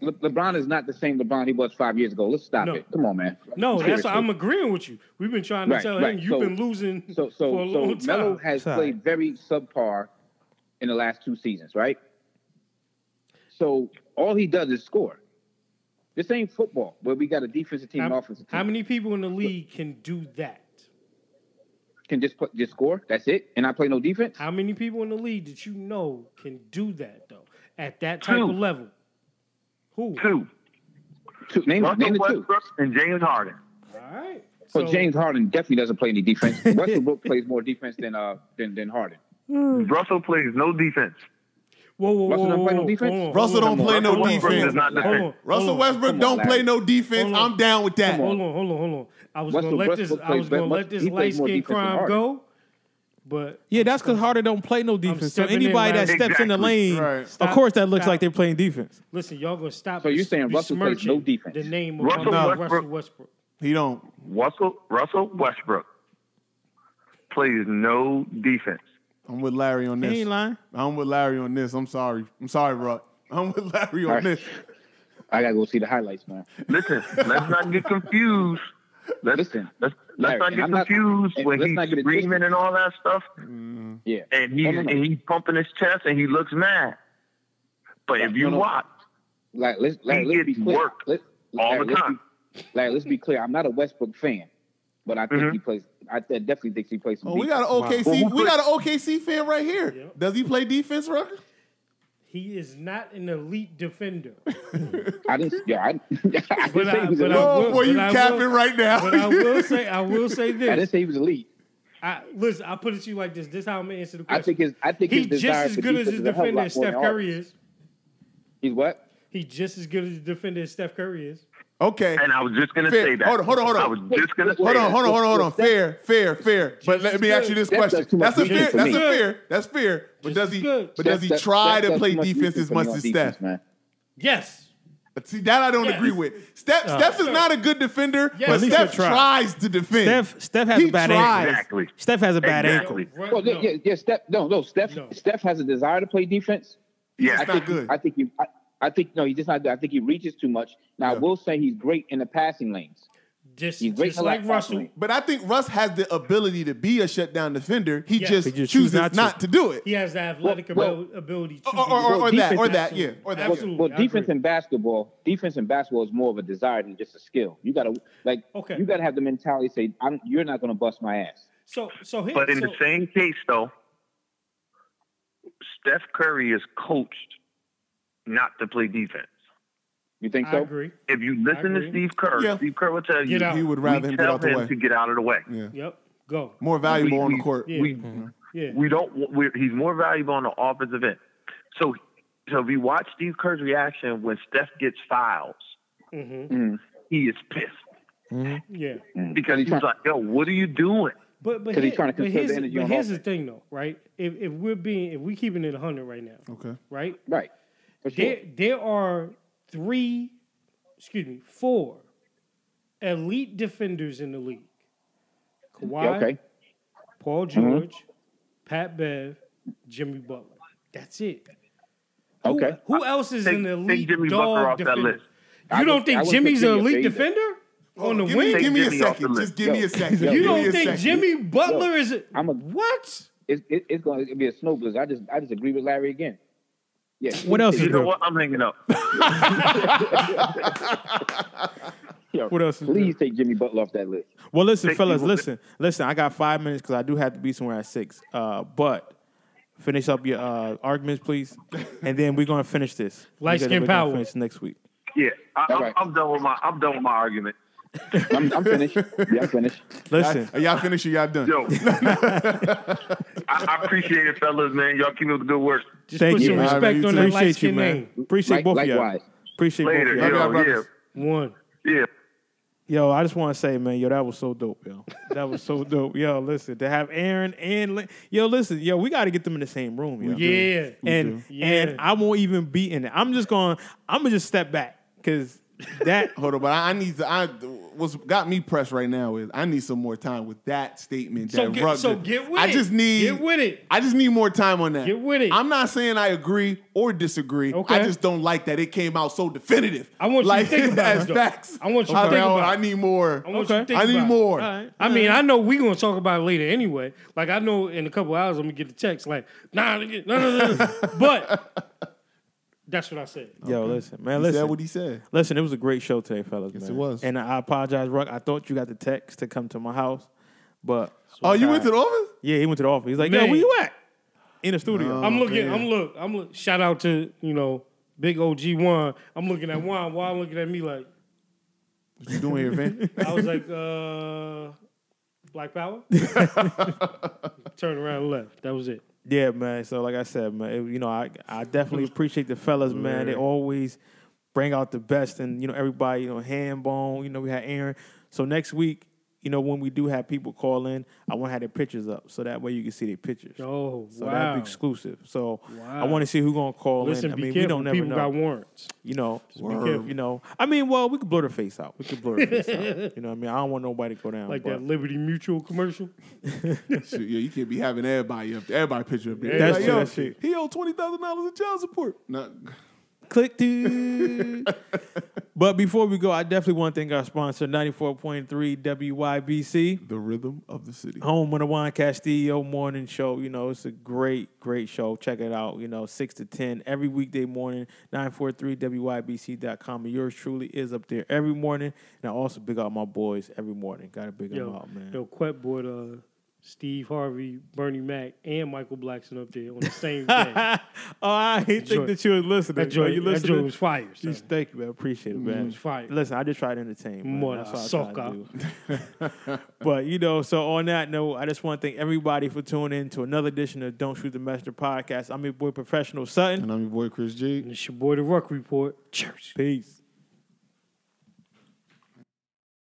Le- LeBron is not the same LeBron he was five years ago. Let's stop No. it. Come on, man. No, that's Seriously. I'm agreeing with you. We've been trying to Right, tell him you've So- been losing So for so a so long time. Melo has Sorry. played very subpar in the last two seasons, right? So all he does is score. This ain't football where we got a defensive team and how, offensive team. how many people in the league can do that? can just put, just score? That's it, and I play no defense. How many people in the league that you know can do that though at that type Two. of level? Who? Two. Two, name, Russell name the two. And James Harden. All right. So, So- James Harden definitely doesn't play any defense. Russell Westbrook plays more defense than uh than, than Harden. Russell plays no defense. Whoa, whoa, whoa, Russell don't whoa, play no defense? Russell don't play no Westbrook defense. does not Hold defend. on, Russell. Westbrook don't play no defense. I'm down with that. Hold on, hold on, hold on. I was Russell gonna let this. Westbrook I was gonna let this light skin crime go, but Yeah, that's because Harden don't play no defense. So anybody that Larry. steps in the lane, Right. of course, that looks stop. like they're playing defense. listen, y'all gonna stop. So you're saying Russell plays no defense? The name of Russell my Westbrook- Russell Westbrook. He don't. Russell Russell Westbrook plays no defense. I'm with Larry on this. He this. ain't lying. I'm with Larry on this. I'm sorry. I'm sorry, bro. I'm with Larry on All right. this. I gotta go see the highlights, man. Listen, let's not get confused. Let's Listen, let's, let's Larry, not get I'm confused and when he's not get it screaming and all that stuff, mm-hmm. Yeah. and he's No, no, no. and he's pumping his chest and he looks mad. But if you no. watch, Like let's like, He let's be gets clear. worked Let, all Larry, the time. Be, Larry, let's be clear. I'm not a Westbrook fan, but I think Mhm. he plays. I th- definitely think he plays some. Oh, we got an OKC. Well, who we got an OKC fan right here. Yep. Does he play defense, Rucker? He is not an elite defender. I didn't. Yeah, I, I didn't But say I- he was but I elite. Oh, will- boy, you but I capping will- right now. But I will say, I will say this. I this. didn't say he was elite. I, listen, I'll put it to you like this. This is how I'm gonna answer the question. I question. think his. I think He's his just as good as his a hell of a defender as Steph Curry is. He's what? He's just as good as a defender as Steph Curry is. Okay. and I was just gonna Fair. say that. Hold on, hold on, hold on. I was just gonna say Hold on, that. hold on, hold on, hold on. Fair, fair, fair. But let me ask you this question. does too much That's a fair. That's a me. fair. That's fair. But does he? But does he try to play defense as much as Steph? Yes. But see, that I don't Yes. agree with. Steph, Uh, Steph is sure. not a good defender, Yes. but At least Steph he try. tries to defend. Steph, Steph has He a bad tries. ankle. Exactly. Steph has a bad Exactly. ankle. Well, no. yeah, yeah. Steph. No, no. Steph. No. Steph has a desire to play defense. Yeah. I It's not think good. I think he. I, I think no, he's just not good. I think he reaches too much. Now, I will say he's great in the passing lanes. Just, He's great just like Russell. lane. But I think Russ has the ability to be a shutdown defender. He Yes. just, He just chooses choose not not to. to. do it. He has the athletic Well, abil- ability to Or, or, do or, or that, or that, yeah, or that. yeah. Absolutely. Well, I defense agree. in basketball, defense in basketball is more of a desire than just a skill. You gotta like, Okay. you gotta have the mentality to say, I'm, "You're not gonna bust my ass." So, so here, But in so, the same case, though, Steph Curry is coached not to play defense. You think I so? agree. If you listen to. Steve Kerr, Yeah. Steve Kerr will tell you out. He would rather him get tell out the him way. to get out of the way. Yeah. Yep. Go. More valuable We- on the court. Yeah. We Yeah. we don't. We're, he's more valuable on the offensive end. So so if you watch Steve Kerr's reaction when Steph gets fouls, hmm Mm. he is pissed Yeah. because he's like, "Yo, what are you doing?" But but, 'Cause he's trying to but here's, the but here's the thing though, right? If if we're being if we're keeping it hundred right now, Okay. right? Right. For sure. There there are three, excuse me, four elite defenders in the league. Kawhi, Yeah, okay. Paul mm-hmm. George, Pat Bev, Jimmy Butler. That's it. Who, Okay. Who else is Take- an take elite Jimmy dog Butler off that defender? list. I You don't would- think would Jimmy's an elite up there defender oh, on the give wing? Me, give me a Jimmy off second. Just list. give me a second. yo, You don't a think. Jimmy Butler is a, I'm a- what? It's, it, it's going to be a snow blizzard. I just I just agree with Larry again. Yeah. What else You is know good? what? I'm hanging up. Yo, What else is Please take Jimmy Butler off that list. Well, listen, Thank fellas, you. listen, listen. I got five minutes because I do have to be somewhere at six. Uh, but finish up your uh, arguments, please, and then we're gonna finish this. Light Because skin power. Finish next week. Yeah, I, I'm, right. I'm done with my. I'm done with my argument. I'm, I'm finished. Yeah, I'm finished. Listen, Are y'all finished or y'all done? Yo, I, I appreciate it, fellas, man. Y'all keep up the good work. Just thank put you. some man. respect on that light Appreciate you, skin man. name. Appreciate Like- both of y'all. Appreciate Later, both of y'all. y'all, yo, yeah. One. yeah. Yo, I just want to say, man, yo, that was so dope, yo. That was so dope. Yo, listen, to have Aaron and Lin- yo, listen, yo, we got to get them in the same room, yo. Yeah. and Yeah. and I won't even be in it. I'm just going. I'm gonna just step back because that. Hold on, but I, I need to. I what's got me pressed right now is I need some more time with that statement. So that get- Ruck so get with I it. just need Get with it. I just need more time on that. Get with it. I'm not saying I agree or disagree. Okay. I just don't like that it came out so definitive. I want you to like, think about as it, facts. I want you to I think about I need more. I want you to think I need about it. more. All right. I mean, I know we're gonna talk about it later anyway. Like I know in a couple hours I'm gonna get the text like, nah, nigga, no, no, no, no. but that's what I said. Yo, listen, man, He listen. said what he said. Listen, it was a great show today, fellas. Yes, man. it was. And I apologize, Ruck. I thought you got the text to come to my house, but Oh, you went to the office? yeah, he went to the office. He's like, "Yo, Man. where you at?" In the studio. I'm looking. I'm look. I'm look. Shout out to you know big OG Juan. I'm looking at Juan. Juan looking at me like What you doing here, man? I was like, uh, Black Power. Turn around and left. That was it. Yeah, man. So like I said, man, it- you know, I I definitely appreciate the fellas, man. They always bring out the best, and you know, everybody, you know, Hambo. You know, we had Aaron. So next week, you know, when we do have people call in, I want to have their pictures up so that way you can see their pictures. Oh, wow. So wow. that'd be exclusive. So I want to see who's gonna call Listen, in. I be mean, careful. we don't never People know. got warrants. You know, be careful. You know, I mean, well, we could blur their face out. We could blur their face out. You know, what I mean, I don't want nobody to go down. Like but- that Liberty Mutual commercial. Shit, yeah, you can't be having everybody up there. Everybody picture up there. That's Like, true, yo, that's true. He owed twenty thousand dollars in child support. No, Click to. but before we go, I definitely want to thank our sponsor, 94.3 WYBC. the rhythm of the city. Home of the Juan Castillo morning show. You know, it's a great, great show. Check it out. You know, 6 to 10 every weekday morning, 943WYBC.com. And yours truly is up there every morning. And I also big out my boys every morning. Got to big them out, man. yo, Quet bought uh, Steve Harvey, Bernie Mac, and Michael Blackson up there on the same day. oh, I didn't think joint- that you was listening. that Are joint- you that listening? joint was fire, son. Jeez, Thank you, man. Appreciate it, man. was fire. Listen, I just try to entertain. Man. Mother That's all I try to do. but you know, so on that note, I just want to thank everybody for tuning in to another edition of Don't Shoot the Messenger podcast. I'm your boy, Professional Sutton. And I'm your boy Chris G. And it's your boy, The Ruck Report. Cheers. Peace.